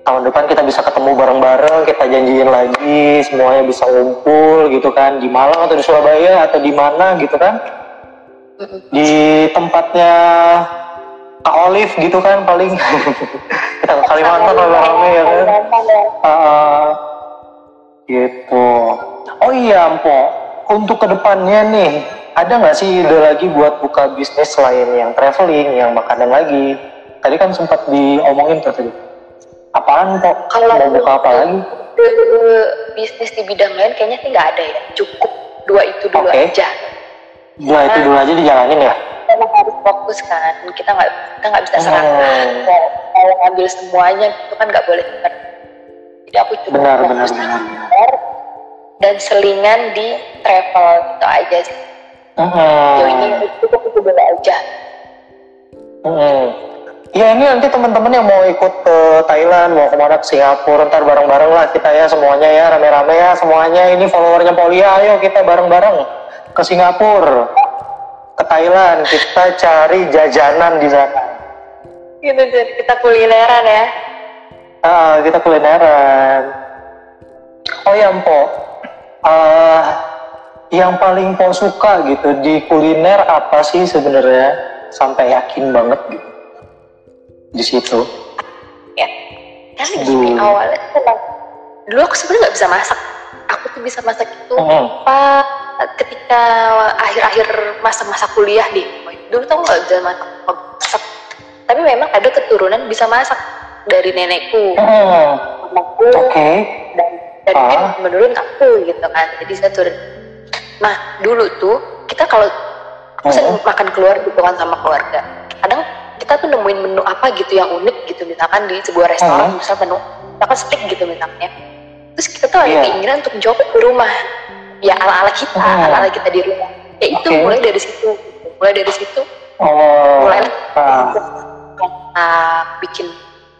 tahun depan kita bisa ketemu bareng-bareng, kita janjiin lagi, semuanya bisa ngumpul gitu kan di Malang atau di Surabaya atau di mana gitu kan? Di tempatnya Olive gitu kan paling kita ke Kalimantan rame-rame ya kan? Uh, gitu. Oh iya, Mpo. Untuk ke depannya nih, ada nggak sih ide lagi buat buka bisnis selain yang traveling, yang makanan lagi? Tadi kan sempat diomongin tuh tadi. Apaan kok? Kalau mau buka apa lagi? Bisnis di bidang lain kayaknya sih nggak ada ya. Cukup dua itu dulu okay. aja. Dua itu dulu aja dijalanin ya? Kita harus fokus kan. Kita nggak kita nggak bisa serangan. Hmm. Mau, mau ngambil semuanya itu kan nggak boleh. Jadi aku cuma benar, benar, benar. dan selingan di travel itu aja sih Hmm. ini cukup itu dulu aja. Hmm. Ya ini nanti teman-teman yang mau ikut ke Thailand, mau ke mana ke Singapura, ntar bareng-bareng lah kita ya semuanya ya, rame-rame ya semuanya. Ini followernya Polia, ayo kita bareng-bareng ke Singapura, ke Thailand, kita cari jajanan di sana. Gitu, kita kulineran ya. Ah, kita kulineran. Oh ya, Mpo. Uh, yang paling kau suka gitu di kuliner apa sih sebenarnya sampai yakin banget gitu di situ ya kan gini awalnya dulu aku sebenarnya nggak bisa masak aku tuh bisa masak itu hmm. pas ketika akhir-akhir masa-masa kuliah deh dulu tuh nggak bisa masak, tapi memang ada keturunan bisa masak dari nenekku hmm. mamaku okay. dan dan ah. menurun aku gitu kan jadi saya turun Nah dulu tuh kita kalau aku sering makan keluar gitu kan sama keluarga. Kadang kita tuh nemuin menu apa gitu yang unik gitu misalkan di sebuah restoran uh misal menu misalkan steak gitu misalnya. Terus kita tuh ada yeah. keinginan untuk mencoba di rumah. Ya ala-ala kita, uh ala-ala kita di rumah. Ya itu okay. mulai dari situ. Mulai dari situ. Oh. Mulai uh. bikin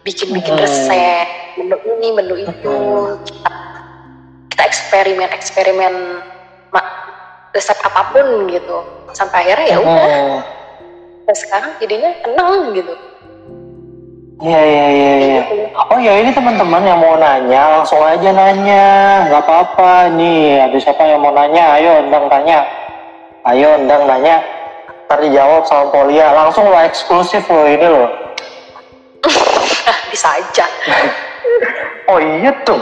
bikin bikin hmm. resep menu ini menu itu hmm. kita kita eksperimen eksperimen resep apa pun gitu sampai akhirnya ya udah hmm. sekarang jadinya tenang gitu Iya iya iya. Ya. Oh ya ini teman-teman yang mau nanya langsung aja nanya, nggak apa-apa nih. Ada siapa yang mau nanya? Ayo undang tanya. Ayo undang nanya. Ntar dijawab sama Polia. Langsung lo eksklusif lo ini lo. Bisa aja. Oh iya tuh,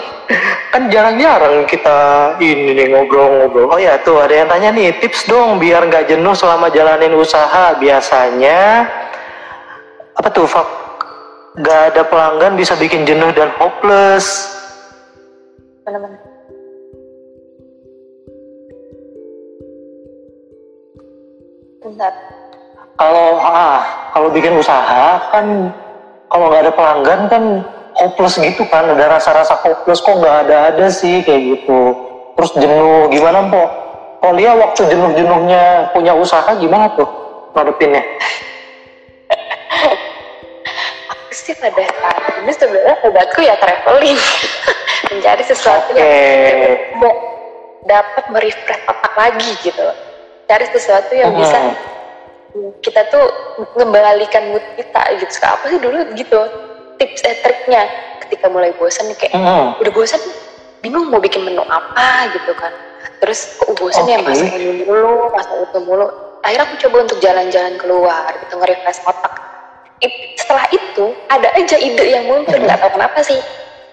kan jarang-jarang kita ini nih ngobrol-ngobrol. Oh ya tuh ada yang tanya nih tips dong biar nggak jenuh selama jalanin usaha. Biasanya apa tuh Fak? nggak ada pelanggan bisa bikin jenuh dan hopeless. Benar-benar bentar. Kalau ah kalau bikin usaha kan kalau nggak ada pelanggan kan hopeless gitu kan. Ada rasa-rasa hopeless kok nggak ada ada sih kayak gitu. Terus jenuh gimana po? Oh, kalau dia waktu jenuh-jenuhnya punya usaha gimana tuh? Ngadepinnya? sih pada saat ini sebenarnya obatku ya traveling mencari sesuatu okay. yang dapat merefresh otak lagi gitu cari sesuatu yang hmm. bisa kita tuh ngembalikan mood kita gitu apa sih dulu gitu tips eh triknya ketika mulai bosan kayak hmm. udah bosan bingung mau bikin menu apa gitu kan terus kok bosan okay. ya masak ini mulu masak itu mulu akhirnya aku coba untuk jalan-jalan keluar gitu nge-refresh otak setelah itu ada aja ide yang muncul. Nggak tahu kenapa sih.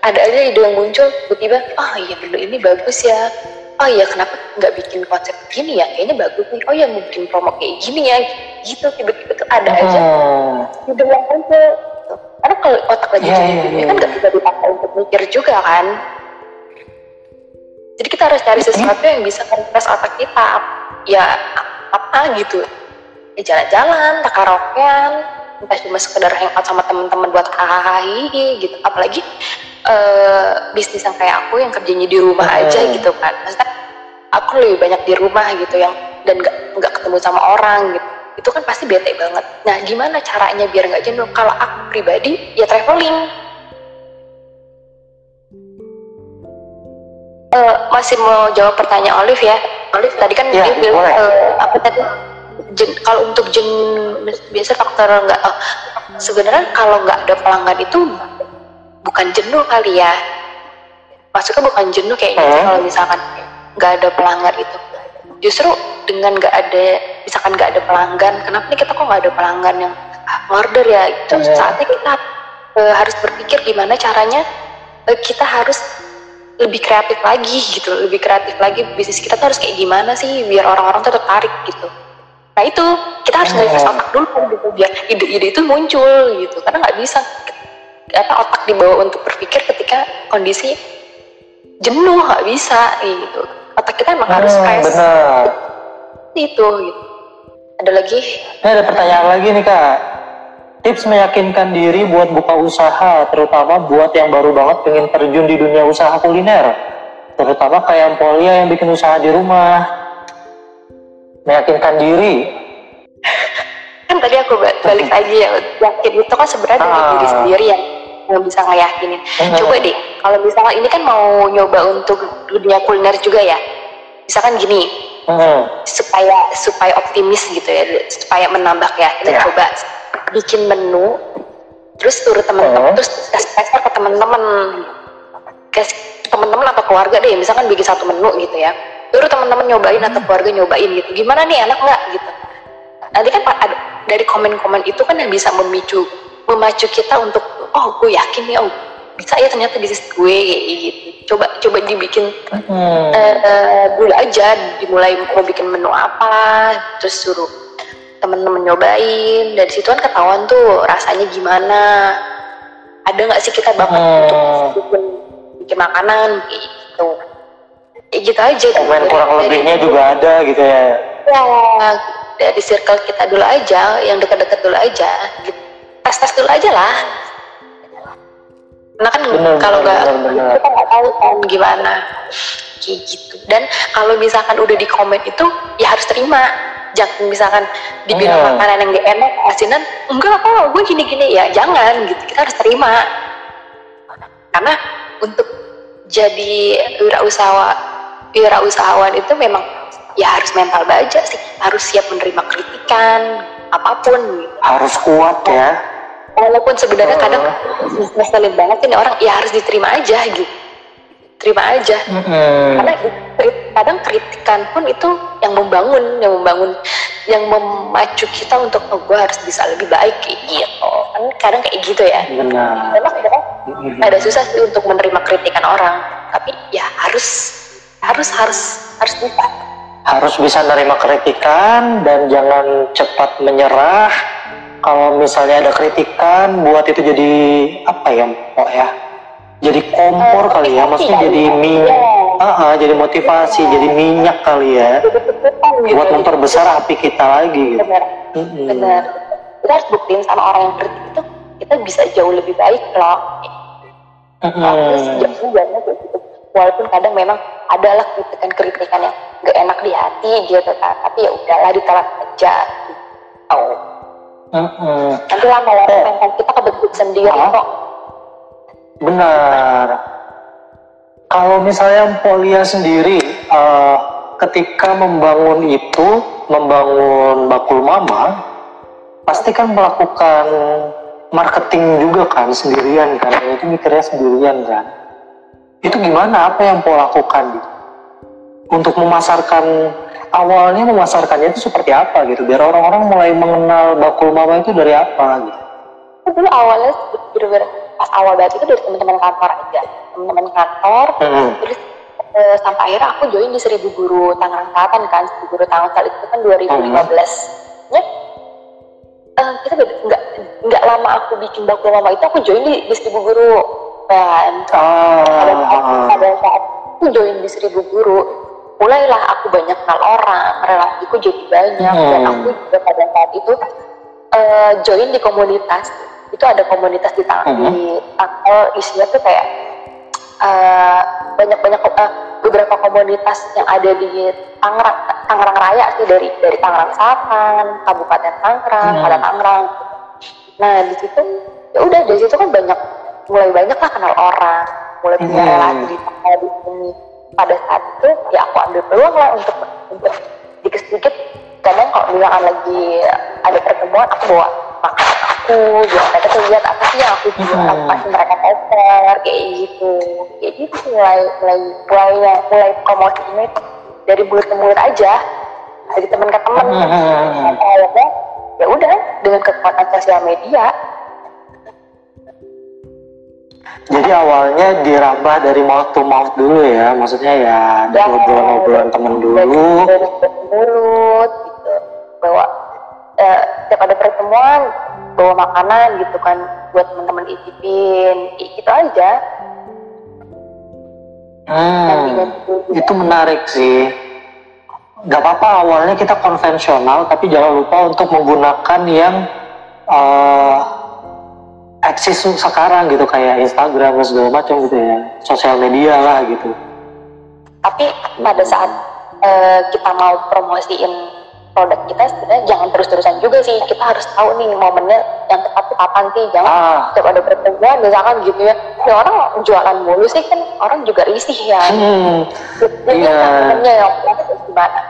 Ada aja ide yang muncul tiba-tiba oh iya dulu ini bagus ya. Oh iya kenapa nggak bikin konsep gini ya? Kayaknya bagus nih. Oh iya mau bikin promo kayak gini ya. Gitu tiba-tiba tuh ada aja. Hmm. ide yang muncul. Karena kalau otak lagi yeah, yeah, yeah. kan nggak bisa dipakai untuk mikir juga kan. Jadi kita harus cari sesuatu yang bisa merefresh otak kita. Ya apa gitu. Ya jalan-jalan tak karaokean entah cuma sekedar hangout sama teman-teman buat hahaha gitu. Apalagi uh, bisnis yang kayak aku yang kerjanya di rumah hmm. aja gitu kan. Maksudnya aku lebih banyak di rumah gitu yang dan nggak nggak ketemu sama orang gitu. Itu kan pasti bete banget. Nah gimana caranya biar nggak jenuh? Kalau aku pribadi ya traveling. Uh, masih mau jawab pertanyaan Olive ya? Olive tadi kan ya, dia bilang uh, apa tadi jen, kalau untuk jen biasa faktor nggak uh, sebenarnya kalau nggak ada pelanggan itu bukan jenuh kali ya. Maksudnya bukan jenuh kayaknya hmm. kalau misalkan nggak ada pelanggan itu. Justru dengan nggak ada misalkan nggak ada pelanggan kenapa nih kita kok nggak ada pelanggan yang order ya? Itu hmm. saatnya kita uh, harus berpikir gimana caranya uh, kita harus lebih kreatif lagi gitu. Lebih kreatif lagi bisnis kita tuh harus kayak gimana sih biar orang-orang tuh tertarik gitu nah itu kita harus nggak hmm. otak dulu gitu biar ide-ide itu muncul gitu. Karena nggak bisa apa otak dibawa untuk berpikir ketika kondisi jenuh nggak bisa gitu. Otak kita emang hmm, harus fresh. bener. itu gitu. Ada lagi? Ini ada pertanyaan lagi nih kak. Tips meyakinkan diri buat buka usaha terutama buat yang baru banget pengen terjun di dunia usaha kuliner. Terutama kayak Polia yang bikin usaha di rumah meyakinkan diri kan tadi aku balik lagi ya yakin itu kan sebenarnya dari diri ah. sendiri yang yang bisa ngeyakinin hmm. coba deh kalau misalnya ini kan mau nyoba untuk dunia kuliner juga ya misalkan gini hmm. supaya supaya optimis gitu ya supaya menambah keyakinan yeah. coba bikin menu terus turut teman-teman hmm. terus kasih ke teman-teman kasih teman-teman atau keluarga deh misalkan bikin satu menu gitu ya turut teman-teman nyobain atau keluarga nyobain gitu. Gimana nih enak nggak? Gitu. Nanti kan ada, dari komen-komen itu kan yang bisa memicu memacu kita untuk oh gue yakin nih oh bisa ya ternyata bisnis gue gitu. Coba coba dibikin hmm. uh, dulu aja dimulai mau bikin menu apa terus suruh temen-temen nyobain. Dari situ kan ketahuan tuh rasanya gimana. Ada nggak sih kita bakat hmm. untuk bikin, bikin makanan gitu gitu aja. Komen kurang dari, lebihnya dari, juga ada gitu ya. Ya dari circle kita dulu aja yang dekat-dekat dulu aja. Gitu. tes tes dulu aja lah. Karena kan kalau nggak kita nggak tahu kan gimana. Kayak gitu. Dan kalau misalkan udah di komen itu ya harus terima. Jangan misalkan dibilang hmm. makanan yang gak enak asinan enggak kok gue gini gini ya jangan gitu. Kita harus terima. Karena untuk jadi wirausahawan wirausahawan itu memang ya harus mental baja sih. Harus siap menerima kritikan apa pun gitu. harus kuat ya. Walaupun sebenarnya kadang ngeselin banget ini orang ya harus diterima aja gitu. Terima aja. Mm-hmm. karena kadang kritikan pun itu yang membangun yang membangun yang memacu kita untuk oh, gue harus bisa lebih baik gitu. Kan kadang kayak gitu ya. Benar. Memang kadang mm-hmm. ada susah sih untuk menerima kritikan orang. Tapi ya harus harus harus harus bisa harus bisa menerima kritikan dan jangan cepat menyerah kalau misalnya ada kritikan buat itu jadi apa ya oh ya jadi kompor uh, kali ya maksudnya jadi minyak ah, ah, jadi motivasi ya. jadi minyak kali ya gitu. buat memperbesar api kita lagi gitu. benar mm-hmm. benar kita harus buktiin sama orang yang kritik itu kita bisa jauh lebih baik loh mm-hmm. terus jauh gitu walaupun kadang memang adalah kritikan-kritikan yang gak enak di hati gitu kan tapi ya udahlah ditelan aja gitu. oh. mm-hmm. nanti lama-lama oh. kita kebentuk sendiri ah. kok benar kalau misalnya Polia sendiri uh, ketika membangun itu, membangun bakul mama, pasti kan melakukan marketing juga kan sendirian kan, itu mikirnya sendirian kan. Itu gimana? Apa yang Pola lakukan gitu? Untuk memasarkan awalnya memasarkannya itu seperti apa gitu biar orang-orang mulai mengenal bakul mama itu dari apa gitu dulu awalnya bener-bener pas awal banget itu dari teman-teman kantor aja teman-teman kantor hmm. terus e, sampai akhirnya aku join di seribu guru Tangerang Selatan kan seribu guru Tangerang Selatan itu kan 2015 hmm. ya uh, kita nggak nggak lama aku bikin baku mama itu aku join di, di seribu guru kan oh. pada saat pada saat aku join di seribu guru mulailah aku banyak kenal orang relasiku jadi banyak hmm. dan aku juga pada saat itu uh, join di komunitas itu ada komunitas di tangan hmm. di tanggal isinya tuh kayak uh, banyak-banyak uh, beberapa komunitas yang ada di Tangerang Tangerang Raya sih dari dari Tangerang Selatan, Kabupaten Tangerang, hmm. Kota Tangerang. Nah di situ ya udah dari situ kan banyak mulai banyak lah kenal orang, mulai punya hmm. relasi di di sini. Pada saat itu ya aku ambil peluang lah untuk untuk sedikit-sedikit kadang kalau misalkan lagi ada pertemuan aku bawa makan aku biar mereka tuh lihat apa sih yang aku jual hmm. apa sih mereka offer kayak gitu kayak gitu mulai mulai mulai mulai promosi ini dari mulut ke mulut aja dari teman ke teman hmm. akhirnya ya udah dengan kekuatan sosial media jadi awalnya dirambah dari mouth to mouth dulu ya, maksudnya ya dari obrolan-obrolan temen dulu. Dari, dari mulut gitu, bawa eh, setiap ada pertemuan bawa makanan gitu kan buat teman-teman icipin, gitu aja. Hmm, itu menarik sih. Gak apa-apa awalnya kita konvensional, tapi jangan lupa untuk menggunakan yang uh, eksis sekarang gitu kayak Instagram dan segala macam gitu ya. Sosial media lah gitu. Tapi pada saat uh, kita mau promosiin produk kita sebenarnya jangan terus-terusan juga sih. Kita harus tahu nih momennya yang tepat itu kapan sih. Jangan ah. setiap ada pertemuan misalkan gitu ya. Ya orang jualan mulu sih kan orang juga risih ya. Hmm. jadi yeah. momennya yang gimana?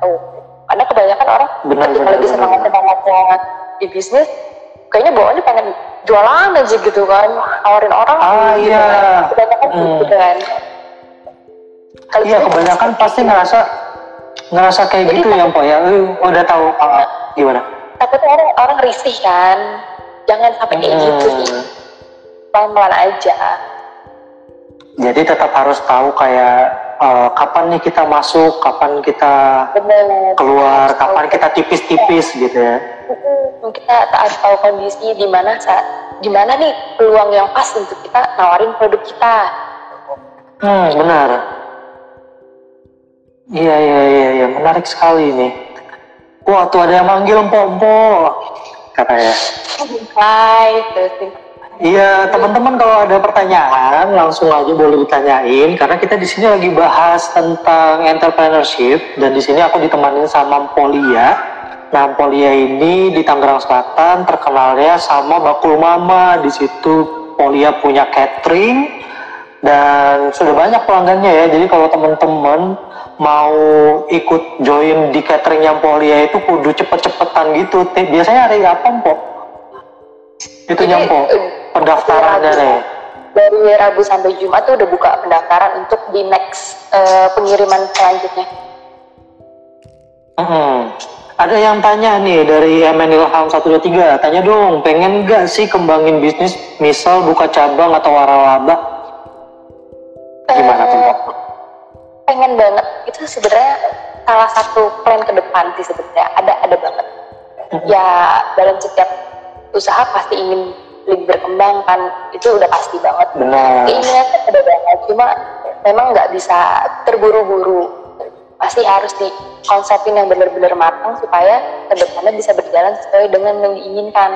Tuh karena kebanyakan orang benar, ketika lagi semangat semangatnya di bisnis kayaknya bawaannya pengen jualan aja gitu kan nawarin orang. Ah gitu iya. Kan. kebanyakan hmm. gitu kan. Kali iya kebanyakan pasti ngerasa ngerasa kayak Jadi, gitu ya po ya. Udah tahu uh, gimana? Takutnya orang orang risih kan. Jangan sampai kayak hmm. gitu sih. Pelan pelan aja. Jadi tetap harus tahu kayak uh, kapan nih kita masuk, kapan kita Bener. keluar, kapan kita tipis-tipis gitu ya kita harus tahu kondisi di mana saat di mana nih peluang yang pas untuk kita nawarin produk kita. Hmm, benar. Iya iya iya iya menarik sekali ini. Wah tuh ada yang manggil Pompo katanya. Hai, Iya teman-teman kalau ada pertanyaan langsung aja boleh ditanyain karena kita di sini lagi bahas tentang entrepreneurship dan di sini aku ditemani sama Polia Nah, Polia ini di Tangerang Selatan terkenalnya sama Bakul Mama. Di situ Polia punya catering dan sudah banyak pelanggannya ya. Jadi kalau teman-teman mau ikut join di cateringnya Polia itu kudu cepet-cepetan gitu. Biasanya hari apa, Mpok? Itu nyampo eh, pendaftarannya nih. Dari Rabu sampai Jumat tuh udah buka pendaftaran untuk di next uh, pengiriman selanjutnya. Hmm ada yang tanya nih dari MN Ilham 123, tanya dong, pengen gak sih kembangin bisnis, misal buka cabang atau waralaba? Gimana tuh? Uh, pengen banget, itu sebenarnya salah satu plan ke depan sih sebenarnya, ada ada banget. Hmm. Ya dalam setiap usaha pasti ingin lebih berkembang kan, itu udah pasti banget. Benar. Keinginannya ada banget, cuma memang nggak bisa terburu-buru pasti harus di konsepin yang benar-benar matang supaya ke depannya bisa berjalan sesuai dengan yang diinginkan.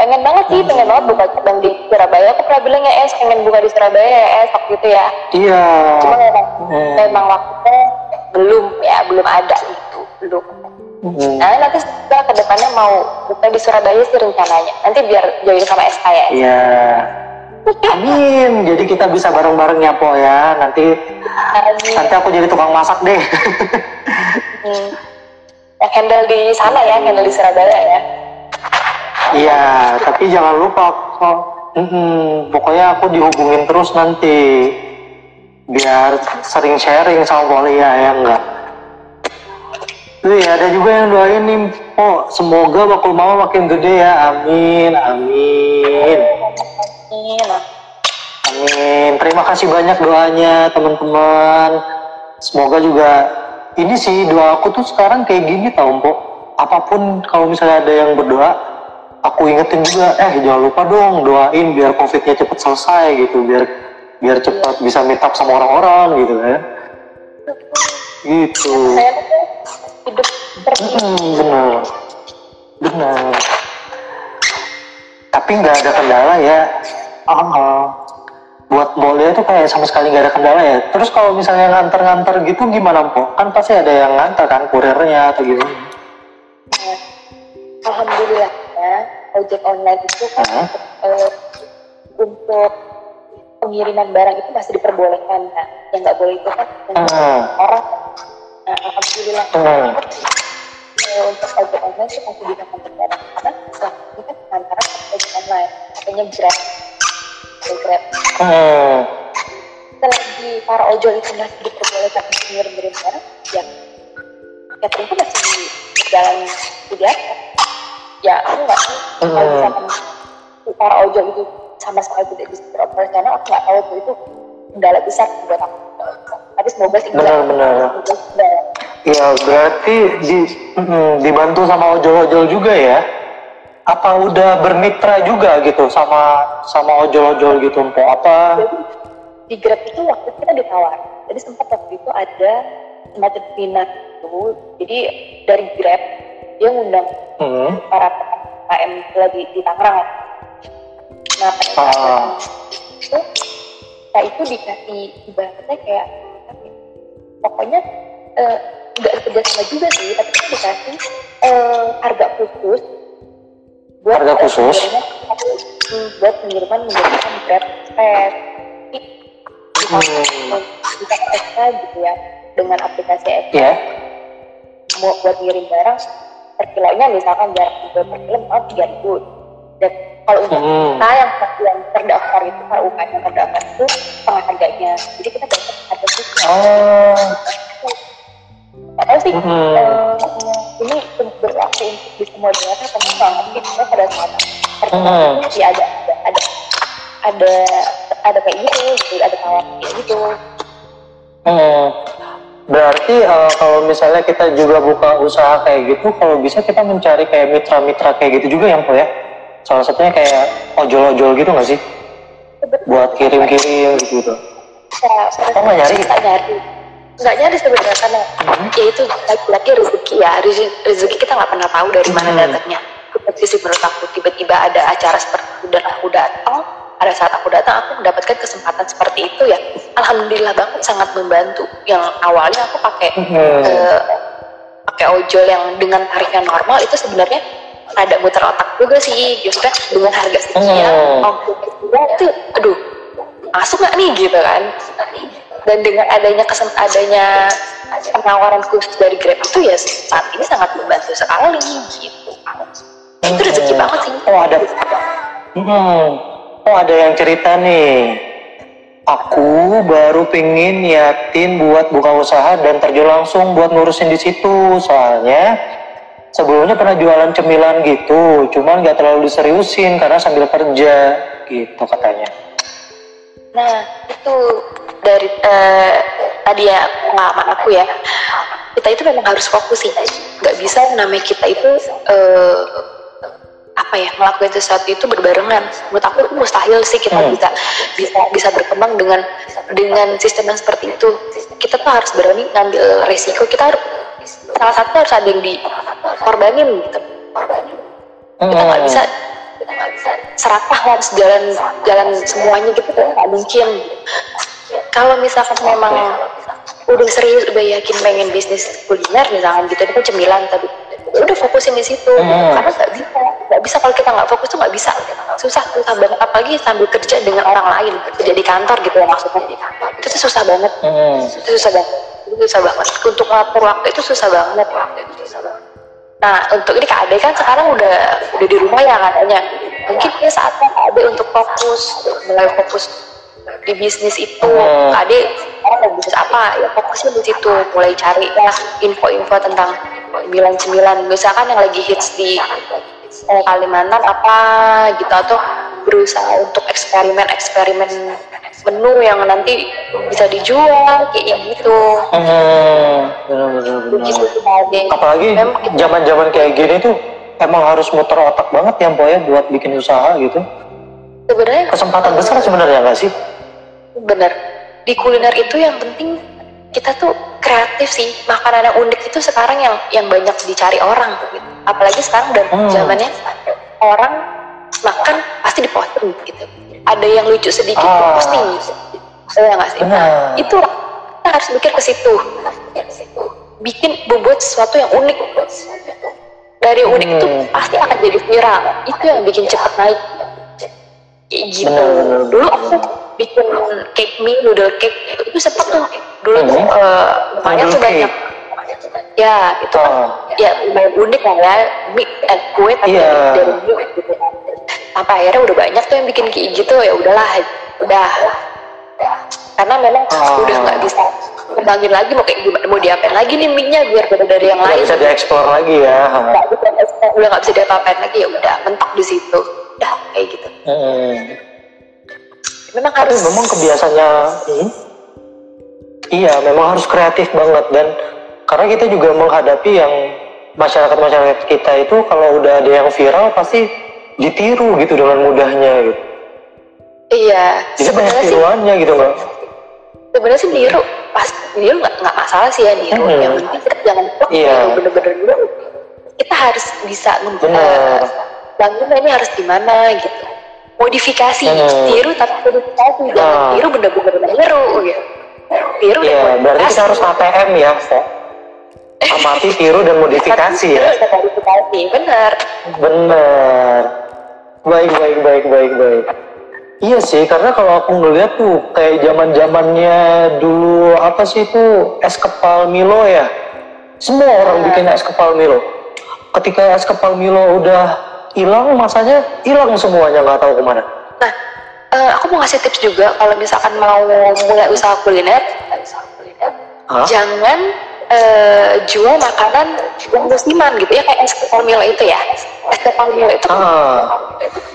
Pengen banget sih pengen banget buka cabang di Surabaya. Aku pernah bilang ya es pengen buka di Surabaya ya es waktu itu ya. Iya. Cuma memang hmm. memang waktunya belum ya belum ada itu belum. Hmm. nah nanti setelah ke depannya mau buka di Surabaya sih rencananya. Nanti biar join sama SK ya iya Amin. Jadi kita bisa bareng-bareng ya Po ya. Nanti Amin. nanti aku jadi tukang masak deh. hmm. Yang handle di sana ya, handle di Surabaya ya. Iya, tapi jangan lupa kok. Hmm, pokoknya aku dihubungin terus nanti biar sering sharing sama Polia ya enggak. Wih, ada juga yang doain nih, oh semoga bakul mama makin gede ya, amin, amin. Amin. Terima kasih banyak doanya teman-teman. Semoga juga ini sih doa aku tuh sekarang kayak gini tau Mpok. Apa pun kalau misalnya ada yang berdoa, aku ingetin juga eh jangan lupa dong doain biar covidnya cepet selesai gitu biar biar cepat bisa meet up sama orang-orang gitu kan gitu hmm, benar. Benar. Tapi nggak ada kendala ya. Uh, buat boleh itu kayak sama sekali nggak ada kendala ya. Terus kalau misalnya nganter-nganter gitu gimana po kan pasti ada yang nganter kan kurirnya atau gimana? Alhamdulillah ya ojek online itu kan uh. uh, untuk pengiriman barang itu masih diperbolehkan kan yang nggak boleh itu kan uh. orang nah, alhamdulillah. Uh, untuk ojek online itu masih bisa barang karena setelah ini kan antara ojek online katanya grab. Grab. Uh. selagi para ojol itu masih diperbolehkan untuk mengirim barang. Ya. Catering itu masih jalan biasa ya aku nggak tahu. Hmm. kalau misalkan para ojol itu sama sekali tidak bisa beroperasional aku nggak tahu itu kendala besar buat aku. Tapi semoga sih benar-benar. Ya berarti di, mm, dibantu sama ojol-ojol juga ya? Apa udah bermitra juga gitu sama sama ojol-ojol gitu mpok apa? Di Grab itu waktu kita ditawar. Jadi sempat waktu itu ada semacam minat itu. Jadi dari Grab dia ngundang hmm. para PKM lagi di Tangerang. Nah ah. Itu kita itu dikasih ibaratnya kayak pokoknya eh, nggak uh, kerja sama juga sih tapi kita dikasih uh, harga khusus buat harga khusus uh, buat pengiriman menggunakan grab express bisa hmm. bisa gitu ya dengan aplikasi express yeah. mau buat ngirim barang per kilonya misalkan jarak tiga per kilo tiga ribu dan kalau untuk hmm. kita yang yang terdaftar itu kalau UKM yang terdaftar itu setengah harganya jadi kita dapat harga itu oh. Padahal sih hmm. uh, ini berlaku untuk di semua daerah atau enggak tapi kita pada saat pertemuan hmm. ya ada ada ada ada ada kayak gitu gitu ada kayak gitu hmm. Berarti uh, kalau misalnya kita juga buka usaha kayak gitu, kalau bisa kita mencari kayak mitra-mitra kayak gitu juga yang ya? Salah satunya kayak ojol-ojol gitu nggak sih? Buat kirim-kirim gitu. Ya, oh nggak nyari? Nggak nyari. Nggak nyari sebenarnya karena hmm. ya itu lagi-lagi rezeki ya. Rezeki kita nggak pernah tahu dari mana hmm. datangnya. Sisi menurut aku tiba-tiba ada acara seperti itu dan aku datang pada saat aku datang aku mendapatkan kesempatan seperti itu ya alhamdulillah banget sangat membantu yang awalnya aku pakai hmm. uh, pakai ojol yang dengan tarif yang normal itu sebenarnya ada muter otak juga sih justru dengan harga sekian hmm. oh, itu aduh masuk nggak nih gitu kan. Dan dengan adanya kesen adanya penawaran khusus dari Grab itu ya saat ini sangat membantu sekali gitu. Itu rezeki banget sih. Oh ada hmm. Oh ada yang cerita nih. Aku baru pingin niatin buat buka usaha dan terjun langsung buat ngurusin di situ soalnya sebelumnya pernah jualan cemilan gitu cuman nggak terlalu diseriusin karena sambil kerja gitu katanya. Nah itu dari uh, tadi ya pengalaman aku ya. Kita itu memang harus fokus sih. Nggak bisa namanya kita itu uh, apa ya ngelakuin sesuatu itu berbarengan. Menurut aku itu mustahil sih kita hmm. bisa bisa bisa berkembang dengan dengan sistem yang seperti itu. Kita tuh harus berani ngambil resiko kita harus salah satu harus ada yang dikorbanin gitu. Kita nggak bisa serakah harus jalan jalan semuanya gitu kan nggak mungkin. Kalau misalkan memang udah serius udah yakin pengen bisnis kuliner misalkan gitu itu kan cemilan tapi udah fokusin di situ. Hmm. karena nggak bisa nggak bisa kalau kita nggak fokus tuh nggak bisa. Susah susah banget. Apalagi sambil kerja dengan orang lain. Kerja di kantor gitu ya maksudnya. Itu tuh susah banget. Hmm. itu susah banget. Itu susah banget. Untuk ngatur waktu itu susah banget. Nah untuk ini kak Ade kan sekarang udah udah di rumah ya katanya. Mungkin ini saatnya kak Ade untuk fokus mulai fokus di bisnis itu hmm. Kak Ade sekarang mau bisnis apa ya fokusnya di situ mulai cari ya info-info tentang cemilan-cemilan misalkan yang lagi hits di eh, Kalimantan apa gitu atau berusaha untuk eksperimen-eksperimen menu yang nanti bisa dijual kayak gitu. Hmm, Apalagi zaman-zaman kayak gini tuh emang harus muter otak banget ya Boy ya buat bikin usaha gitu. Sebenarnya kesempatan besar sebenarnya nggak sih? Bener. Di kuliner itu yang penting kita tuh kreatif sih. Makanan yang unik itu sekarang yang yang banyak dicari orang gitu. apalagi sekarang dan hmm. zamannya orang makan pasti diposting gitu. Ada yang lucu sedikit oh. posting saya nggak sih? Nah, itu kita harus mikir ke situ. Bikin membuat sesuatu yang unik. Dari unik hmm. itu pasti akan jadi viral. Itu yang bikin cepat naik. Kayak gitu. Dulu aku bikin cake mie noodle cake itu sempat tuh. Dulu tuh uh, banyak tuh banyak ya itu kan oh. ya lumayan unik lah ya. Mie eh, kue tapi yeah. dari mie gitu. Sampai akhirnya udah banyak tuh yang bikin kayak gitu. Ya udahlah udah. Karena memang oh. udah nggak bisa kembangin lagi mau kayak gimana mau diapain lagi nih mie-nya biar beda dari yang lain. bisa dieksplor lagi ya bisa udah nggak bisa diapa-apain lagi. Ya udah mentok di situ. Udah kayak gitu. Hmm memang harus. Tapi memang kebiasaannya hmm? iya memang harus kreatif banget. Dan karena kita juga menghadapi yang masyarakat masyarakat kita itu kalau udah ada yang viral pasti ditiru gitu dengan mudahnya gitu. Iya. Jadi banyak tiruannya gitu mbak. Sebenarnya sih niru. Pas niru nggak nggak masalah sih ya niru. Hmm. yang penting kita jangan iya. bener-bener dulu kita harus bisa benar. bangun ini harus gimana gitu modifikasi. Hmm. tiru tapi modifikasi. Jangan nah. tiru bener-bener niru gitu tiru yeah, dan berarti kita harus ATM ya kok amati tiru dan modifikasi ya. Modifikasi benar benar baik baik baik baik baik. Iya sih, karena kalau aku ngeliat tuh kayak zaman zamannya dulu apa sih itu es kepal Milo ya. Semua orang bikin es kepal Milo. Ketika es kepal Milo udah hilang masanya hilang semuanya nggak tahu ke mana nah uh, aku mau ngasih tips juga kalau misalkan mau mulai usaha kuliner Hah? jangan uh, jual makanan yang musiman gitu ya kayak es Milo itu ya es Milo itu ah.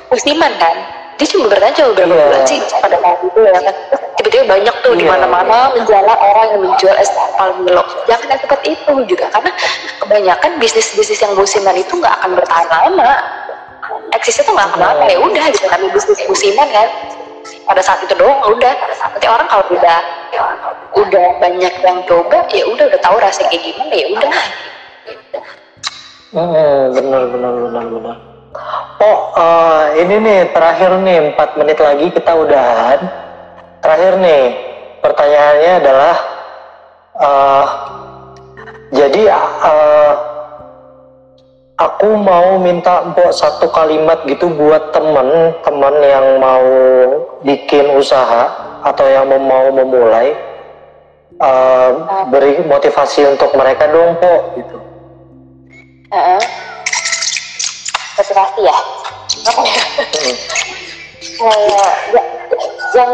musiman kan dia cuma bertahan cuma beberapa yeah. bulan sih pada saat itu ya kan tiba-tiba banyak tuh yeah. di iya. mana-mana menjual orang yang menjual es kepal Milo jangan yang seperti itu juga karena kebanyakan bisnis-bisnis yang musiman itu nggak akan bertahan lama eksisnya tuh nggak kenapa ya udah gitu kami bisnis musiman kan. Pada saat itu doang udah. Nanti orang kalau udah udah banyak yang coba ya udah udah tahu rasanya kayak gimana ya udah. Hmm, benar benar benar benar. Oh uh, ini nih terakhir nih empat menit lagi kita udahan. Terakhir nih pertanyaannya adalah uh, jadi uh, aku mau minta mbok satu kalimat gitu buat temen-temen yang mau bikin usaha atau yang mau memulai uh, beri motivasi untuk mereka dong kok gitu. Uh, motivasi ya. hmm. uh, ya, yang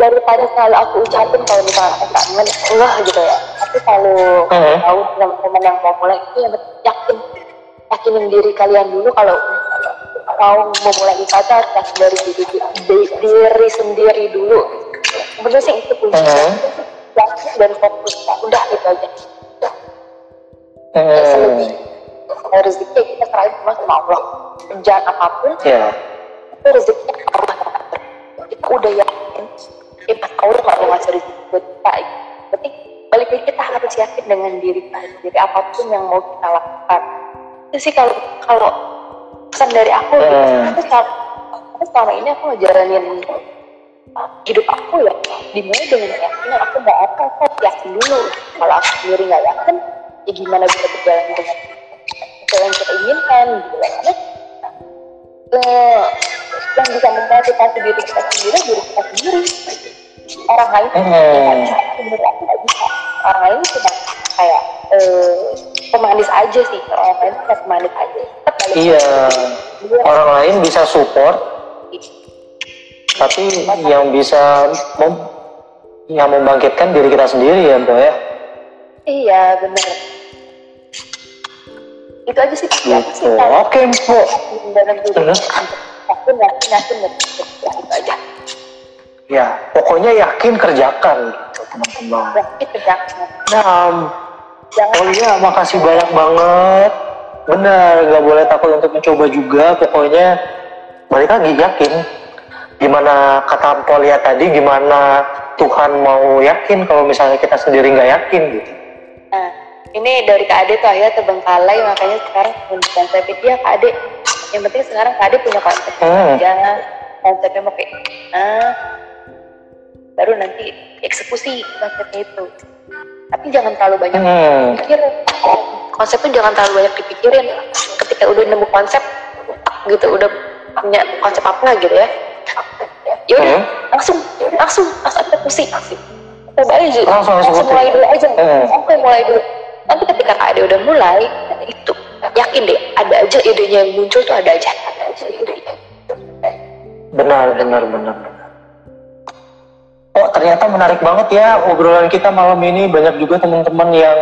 dari tadi selalu aku ucapin kalau misalnya kangen Allah gitu ya. Tapi selalu hmm. tahu teman-teman yang mau mulai itu yang yakin yakinin diri kalian dulu kalau mau memulai usaha harus dari diri, diri, diri sendiri dulu. Sebenarnya sih itu kunci uh yakin dan fokus. Udah itu aja. Uh selebih rezeki kita serahin semua sama Allah. Kerjaan apa pun yeah. itu rezeki Allah kita udah yakin ya pas Allah nggak mau ngasih rezeki buat kita. Berarti balik lagi kita harus yakin dengan diri kita sendiri. Apa pun yang mau kita lakukan itu sih kalau kalau pesan dari aku hmm. gitu, selama, selama ini aku ngejalanin hidup aku ya dimulai dengan yakin aku nggak apa aku yakin dulu kalau aku sendiri nggak yakin ya gimana bisa berjalan dengan yang kita inginkan gitu karena uh, yang bisa memotivasi diri kita sendiri diri kita sendiri orang lain hmm. ya, bisa aku nggak bisa orang lain cuma kayak uh, pemanis aja sih. Orang lain cuma pemanis aja. Iya. orang lain bisa support tapi yang bisa mem yang membangkitkan diri kita sendiri ya mbak ya. Iya benar itu aja sih. Gitu. oke mbak. Aku yakin yakin ya itu aja. Ya pokoknya yakin kerjakan gitu teman-teman. Yakin kerjakan. Nah Jangan oh iya makasih banyak banget. Benar nggak boleh takut untuk mencoba juga. Pokoknya balik lagi yakin. Gimana kata Polia tadi gimana Tuhan mau yakin kalau misalnya kita sendiri nggak yakin gitu. Nah ini dari Kak Ade tuh akhirnya terbengkalai makanya sekarang menunjukkan konsep dia Kak Ade. Yang penting sekarang Kak Ade punya konsep hmm. aja. Konsepnya mau kayak ah baru nanti eksekusi konsepnya itu tapi jangan terlalu banyak hmm. pikir. Konsepnya jangan terlalu banyak dipikirin. Ketika udah nemu konsep gitu udah punya konsep apa gitu ya. Ya udah hmm. langsung langsung langsung eksekusi coba aja langsung, langsung mulai dulu aja. Hmm. oke mulai dulu. Nanti ketika ada udah mulai itu yakin deh ada aja idenya yang muncul tuh ada aja. Ada aja benar benar benar Oh ternyata menarik banget ya obrolan kita malam ini. Banyak juga teman-teman yang